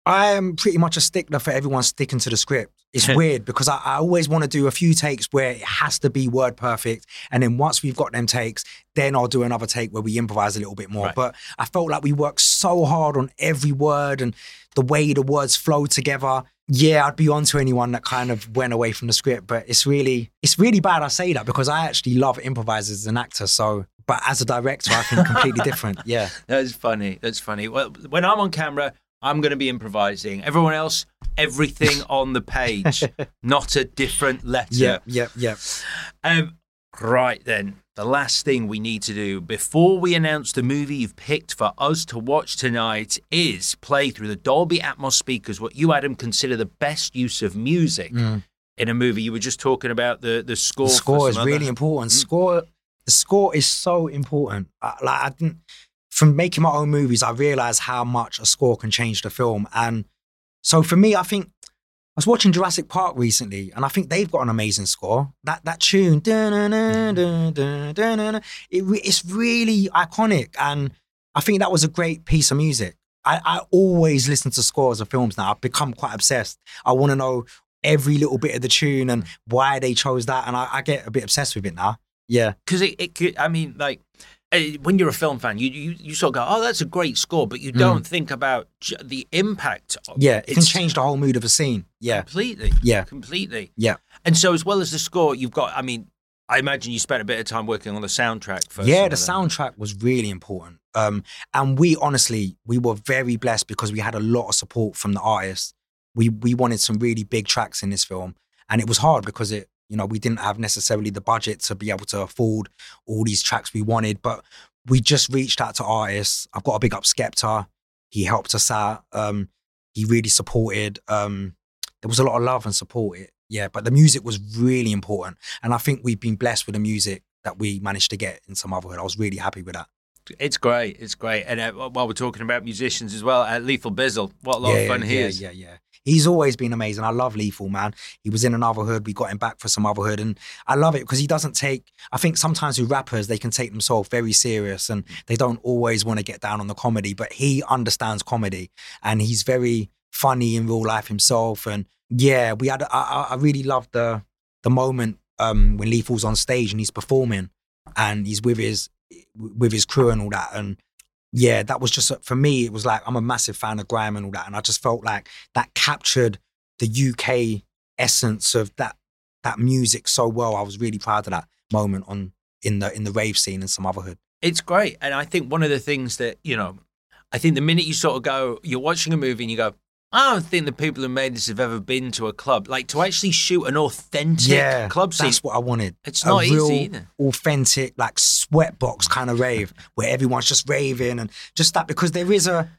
I am pretty much a stickler for everyone sticking to the script. It's weird because I, I always want to do a few takes where it has to be word perfect. And then once we've got them takes, then I'll do another take where we improvise a little bit more. Right. But I felt like we worked so hard on every word and the way the words flow together. Yeah, I'd be on to anyone that kind of went away from the script. But it's really, it's really bad I say that because I actually love improvisers as an actor. So, but as a director, I think completely different. Yeah. That's funny. That's funny. Well, when I'm on camera, I'm going to be improvising. Everyone else, everything on the page, not a different letter. Yep, yep, yep. Um, right then, the last thing we need to do before we announce the movie you've picked for us to watch tonight is play through the Dolby Atmos speakers what you, Adam, consider the best use of music Mm. in a movie. You were just talking about the the score. The score is other- really important. Mm. Score, the score is so important. I, like I didn't, from making my own movies, I realized how much a score can change the film. And so for me, I think I was watching Jurassic Park recently, and I think they've got an amazing score. That that tune, mm-hmm. dun-dun, it, it's really iconic, and I think that was a great piece of music. I, I always listen to scores of films now. I've become quite obsessed. I want to know every little bit of the tune and why they chose that, and I, I get a bit obsessed with it now. Yeah, because it, it could, I mean, like when you're a film fan, you, you you sort of go, "Oh, that's a great score," but you don't think about j- the impact. Of Mm. yeah, it can change the whole mood of a scene. Yeah, completely. yeah, completely. yeah. And so, as well as the score, you've got. I mean, I imagine you spent a bit of time working on the soundtrack for. yeah, the soundtrack was really important. Um, and we honestly, we were very blessed because we had a lot of support from the artists. We we wanted some really big tracks in this film, and it was hard because it, you know, we didn't have necessarily the budget to be able to afford all these tracks we wanted. But we just reached out to artists. I've got to big up Skepta. He helped us out. Um, he really supported. Um, there was a lot of love and support. It, yeah, but the music was really important, and I think we've been blessed with the music that we managed to get in Sumotherhood. I was really happy with that. It's great. It's great. And uh, while we're talking about musicians as well, uh, Lethal Bizzle, what a lot yeah, of fun he yeah, is. yeah, yeah. He's always been amazing. I love Lethal, man. He was in Anuvahood. We got him back for Sumotherhood. And I love it because he doesn't take, I think sometimes with rappers, they can take themselves very serious and they don't always want to get down on the comedy, but he understands comedy and he's very funny in real life himself. And yeah, we had, I, I- I really loved the, the moment um, when Lethal's on stage and he's performing and he's with his, with his crew and all that. And yeah, that was just for me. It was like I'm a massive fan of grime and all that, and I just felt like that captured the UK essence of that that music so well. I was really proud of that moment on in the in the rave scene and Sumotherhood. It's great. And I think one of the things that, you know, I think the minute you sort of go, you're watching a movie and you go, I don't think the people who made this have ever been to a club. Like to actually shoot an authentic yeah, club scene. that's what I wanted. It's A not easy either. authentic, like sweatbox kind of rave where everyone's just raving and just that because there is a.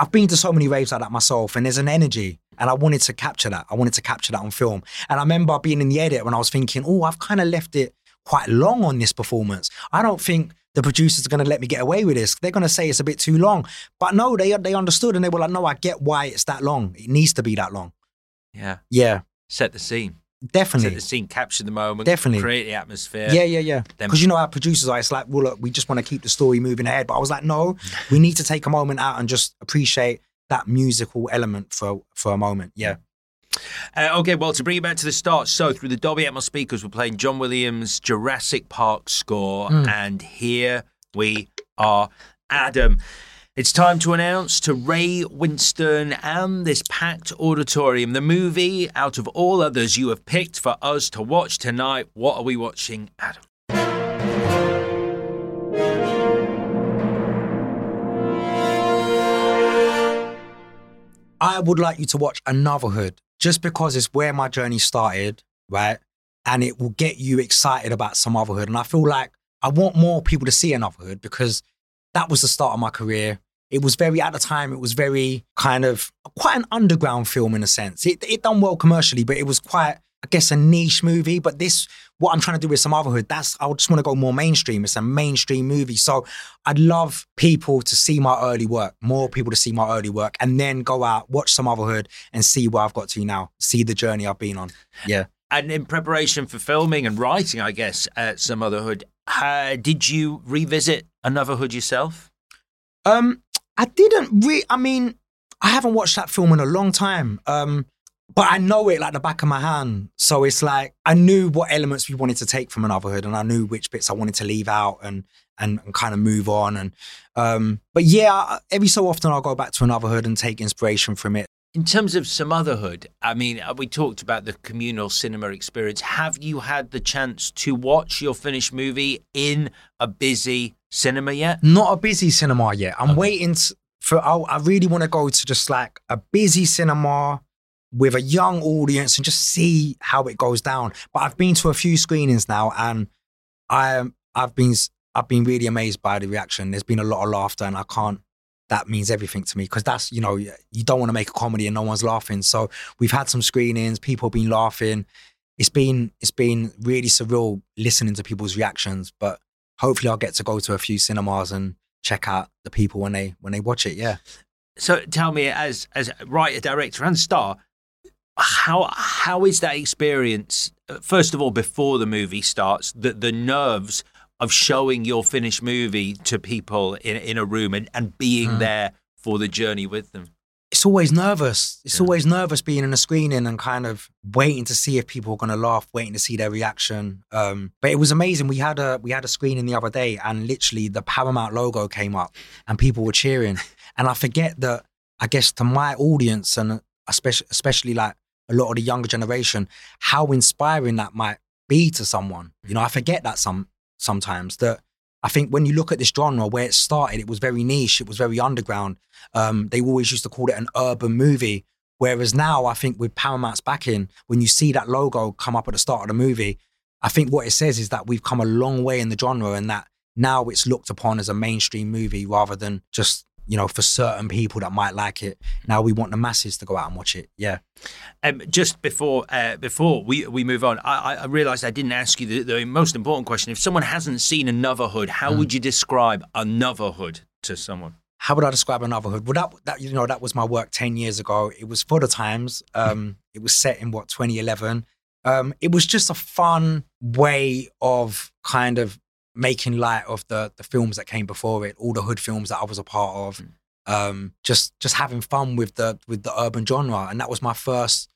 I've been to so many raves like that myself, and there's an energy, and I wanted to capture that. I wanted to capture that on film. And I remember being in the edit when I was thinking, oh, I've kind of left it quite long on this performance. I don't think the producers are going to let me get away with this. They're going to say it's a bit too long. But no, they they understood, and they were like, no, I get why it's that long. It needs to be that long. Yeah. Yeah, Set the scene. Definitely. Set the scene, capture the moment, Definitely. create the atmosphere. Yeah, yeah, yeah. Because you know how producers are. It's like, well, look, we just want to keep the story moving ahead. But I was like, no, we need to take a moment out and just appreciate that musical element for for a moment. Yeah. Uh, okay, well, to bring it back to the start, so through the Dolby Atmos speakers, we're playing John Williams' Jurassic Park score, Mm. and here we are, Adam. It's time to announce to Ray Winstone and this packed auditorium the movie out of all others you have picked for us to watch tonight. What are we watching, Adam? I would like you to watch Anuvahood just because it's where my journey started, right? And it will get you excited about Sumotherhood. And I feel like I want more people to see Anuvahood because that was the start of my career. It was very, at the time, it was very kind of quite an underground film in a sense. It, it done well commercially, but it was quite I guess a niche movie, but this what I'm trying to do with Sumotherhood, that's I just want to go more mainstream. It's a mainstream movie. So I'd love people to see my early work, more people to see my early work, and then go out, watch Sumotherhood and see where I've got to now, see the journey I've been on. Yeah. And in preparation for filming and writing, I guess, uh, Sumotherhood, uh, did you revisit Anuvahood yourself? Um, I didn't re I mean, I haven't watched that film in a long time. Um, but I know it like the back of my hand. So it's like I knew what elements we wanted to take from Anuvahood, and I knew which bits I wanted to leave out and and, and kind of move on. And um, but yeah, every so often I'll go back to Anuvahood and take inspiration from it. In terms of Sumotherhood, I mean, uh, we talked about the communal cinema experience. Have you had the chance to watch your finished movie in a busy cinema yet? Not a busy cinema yet. I'm okay. waiting for. I, I really want to go to just like a busy cinema with a young audience and just see how it goes down. But I've been to a few screenings now, and I I've been I've been really amazed by the reaction. There's been a lot of laughter, and I can't. That means everything to me because that's you know you don't want to make a comedy and no one's laughing. So we've had some screenings, people have been laughing. It's been it's been really surreal listening to people's reactions. But hopefully, I'll get to go to a few cinemas and check out the people when they when they watch it. Yeah. So tell me, as as writer, director, and star, how how is that experience? Uh, first of all, before the movie starts, the the nerves of showing your finished movie to people in in a room and, and being mm. there for the journey with them. It's always nervous. It's yeah. always nervous being in a screening and kind of waiting to see if people are going to laugh, waiting to see their reaction. Um, but it was amazing. We had a we had a screening the other day, and literally the Paramount logo came up, and people were cheering. and I forget that. I guess to my audience and especially especially like a lot of the younger generation, how inspiring that might be to someone. You know, I forget that some sometimes that I think when you look at this genre where it started, it was very niche, it was very underground. Um, they always used to call it an urban movie. Whereas now, I think with Paramount's backing, when you see that logo come up at the start of the movie, I think what it says is that we've come a long way in the genre and that now it's looked upon as a mainstream movie rather than just you know, for certain people that might like it. Now we want the masses to go out and watch it. Yeah. Um, just before uh, before we, we move on, I, I realised I didn't ask you the, the, most important question. If someone hasn't seen Anuvahood, how mm. would you describe Anuvahood to someone? How would I describe Anuvahood? Well, that, that you know that was my work ten years ago. It was for the times. Um, it was set in what 2011. Um, it was just a fun way of kind of making light of the the films that came before it, all the hood films that I was a part of. Mm. Um, just just having fun with the with the urban genre, and that was my first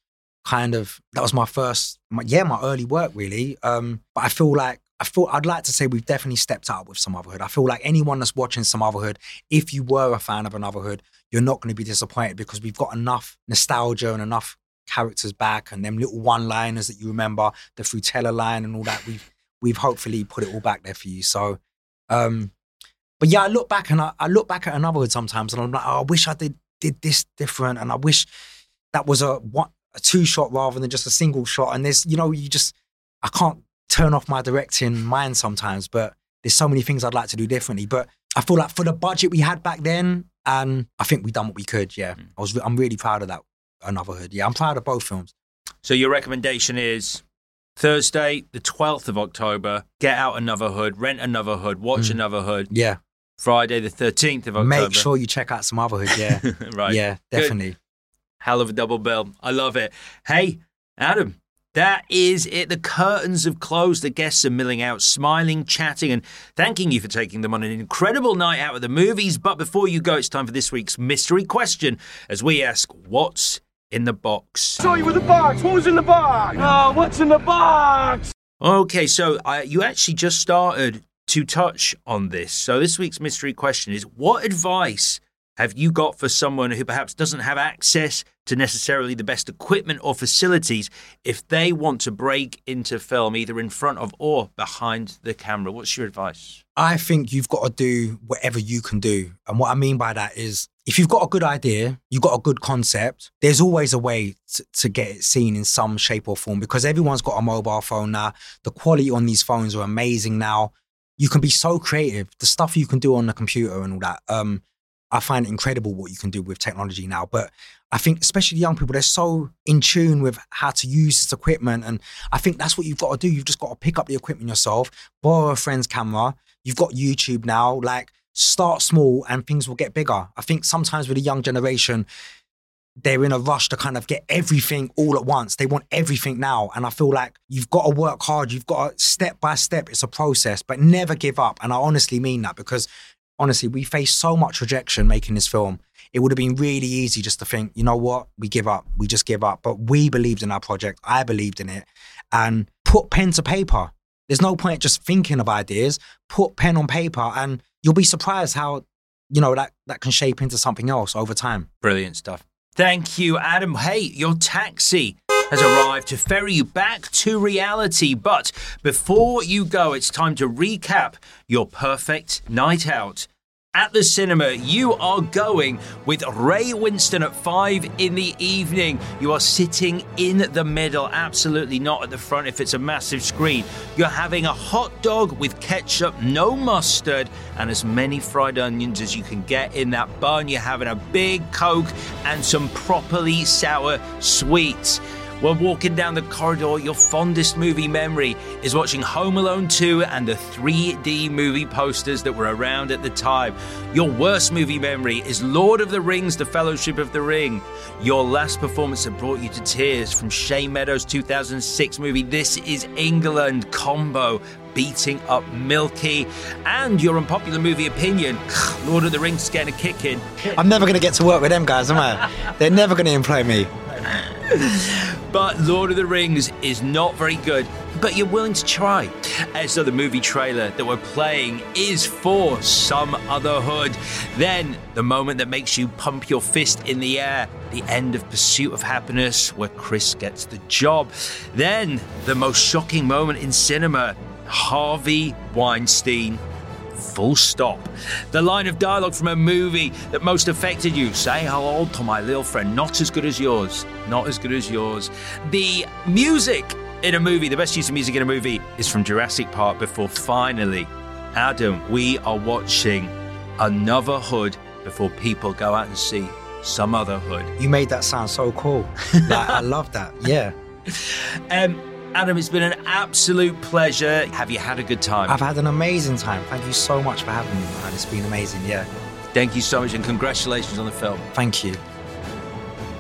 kind of that was my first my, yeah my early work really. Um, but I feel like I feel I'd like to say we've definitely stepped up with Sumotherhood. I feel like anyone that's watching Sumotherhood, if you were a fan of Anuvahood, you're not going to be disappointed because we've got enough nostalgia and enough characters back and them little one-liners that you remember, the Frutella line and all that. We've we've hopefully put it all back there for you. So, um, but yeah, I look back and I, I look back at Anuvahood sometimes, and I'm like, oh, I wish I did did this different, and I wish that was a one a two shot rather than just a single shot. And there's, you know, you just I can't turn off my directing mind sometimes, but there's so many things I'd like to do differently. But I feel like for the budget we had back then, and I think we done what we could. Yeah, mm. I was I'm really proud of that. Anuvahood. Yeah, I'm proud of both films. So your recommendation is Thursday, the 12th of October, get out Anuvahood, rent Anuvahood, watch mm. Anuvahood. Yeah. Friday, the 13th of October. Make sure you check out Sumotherhood. Yeah. right. Yeah, definitely. Good. Hell of a double bill. I love it. Hey, Adam, that is it. The curtains have closed. The guests are milling out, smiling, chatting, and thanking you for taking them on an incredible night out at the movies. But before you go, it's time for this week's mystery question as we ask, What's in the box. Saw you with the box. What was in the box? Oh, what's in the box? Okay, so uh, you actually just started to touch on this. So this week's mystery question is: What advice have you got for someone who perhaps doesn't have access to necessarily the best equipment or facilities if they want to break into film either in front of or behind the camera? What's your advice? I think you've got to do whatever you can do. And what I mean by that is if you've got a good idea, you've got a good concept, there's always a way to, to, get it seen in some shape or form because everyone's got a mobile phone now. The quality on these phones are amazing now. You can be so creative. The stuff you can do on the computer and all that. Um, I find it incredible what you can do with technology now. But I think especially young people, they're so in tune with how to use this equipment. And I think that's what you've got to do. You've just got to pick up the equipment yourself, borrow a friend's camera. You've got YouTube now. Like start small and things will get bigger. I think sometimes with the young generation, they're in a rush to kind of get everything all at once. They want everything now. And I feel like you've got to work hard. You've got to step by step. It's a process, but never give up. And I honestly mean that because honestly, we faced so much rejection making this film. It would have been really easy just to think, you know what, we give up. We just give up. But we believed in our project. I believed in it. And put pen to paper. There's no point just thinking of ideas. Put pen on paper and you'll be surprised how, you know, that, that can shape into something else over time. Brilliant stuff. Thank you, Adam. Hey, your taxi has arrived to ferry you back to reality. But before you go, it's time to recap your perfect night out at the cinema, you are going with Ray Winstone at five in the evening. You are sitting in the middle, absolutely not at the front if it's a massive screen. You're having a hot dog with ketchup, no mustard, and as many fried onions as you can get in that bun. You're having a big Coke and some properly sour sweets. When walking down the corridor, your fondest movie memory is watching Home Alone 2 and the 3D movie posters that were around at the time. Your worst movie memory is Lord of the Rings, The Fellowship of the Ring. Your last performance that brought you to tears from Shane Meadows' 2006 movie This Is England combo beating up Milky, and your unpopular movie opinion, Lord of the Rings getting a kick in. I'm never going to get to work with them guys, am I? They're never going to employ me. but Lord of the Rings is not very good, but you're willing to try. And so the movie trailer that we're playing is for Some Other Hood. Then the moment that makes you pump your fist in the air, the end of Pursuit of Happiness, where Chris gets the job. Then the most shocking moment in cinema, Harvey Weinstein full stop. The line of dialogue from a movie that most affected you say hello to my little friend, not as good as yours, not as good as yours. The music in a movie, the best use of music in a movie is from Jurassic Park before finally, Adam, we are watching Anuvahood before people go out and see Sumotherhood. You made that sound so cool. like, I love that. Yeah. Um, Adam, it's been an absolute pleasure. Have you had a good time? I've had an amazing time. Thank you so much for having me, man. It's been amazing, yeah. Thank you so much, and congratulations on the film. Thank you.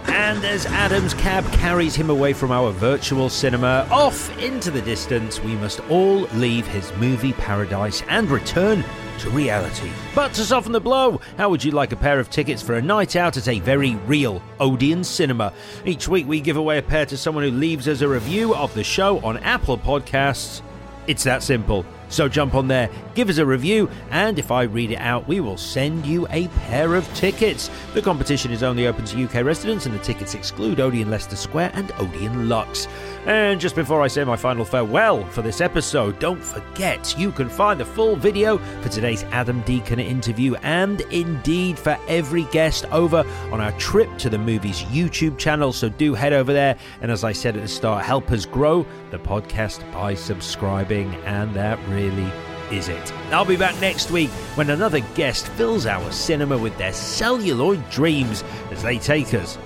And as Adam's cab carries him away from our virtual cinema, off into the distance, we must all leave his movie paradise and return to reality. But to soften the blow, how would you like a pair of tickets for a night out at a very real Odeon cinema? Each week we give away a pair to someone who leaves us a review of the show on Apple Podcasts. It's that simple. So jump on there, give us a review, and if I read it out, we will send you a pair of tickets. The competition is only open to UK residents, and the tickets exclude Odeon Leicester Square and Odeon Luxe. And just before I say my final farewell for this episode, don't forget you can find the full video for today's Adam Deacon interview and indeed for every guest over on our Trip to the Movies YouTube channel. So do head over there. And as I said at the start, help us grow the podcast by subscribing. And that really is it. I'll be back next week when another guest fills our cinema with their celluloid dreams as they take us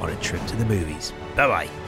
on a trip to the movies. Bye bye.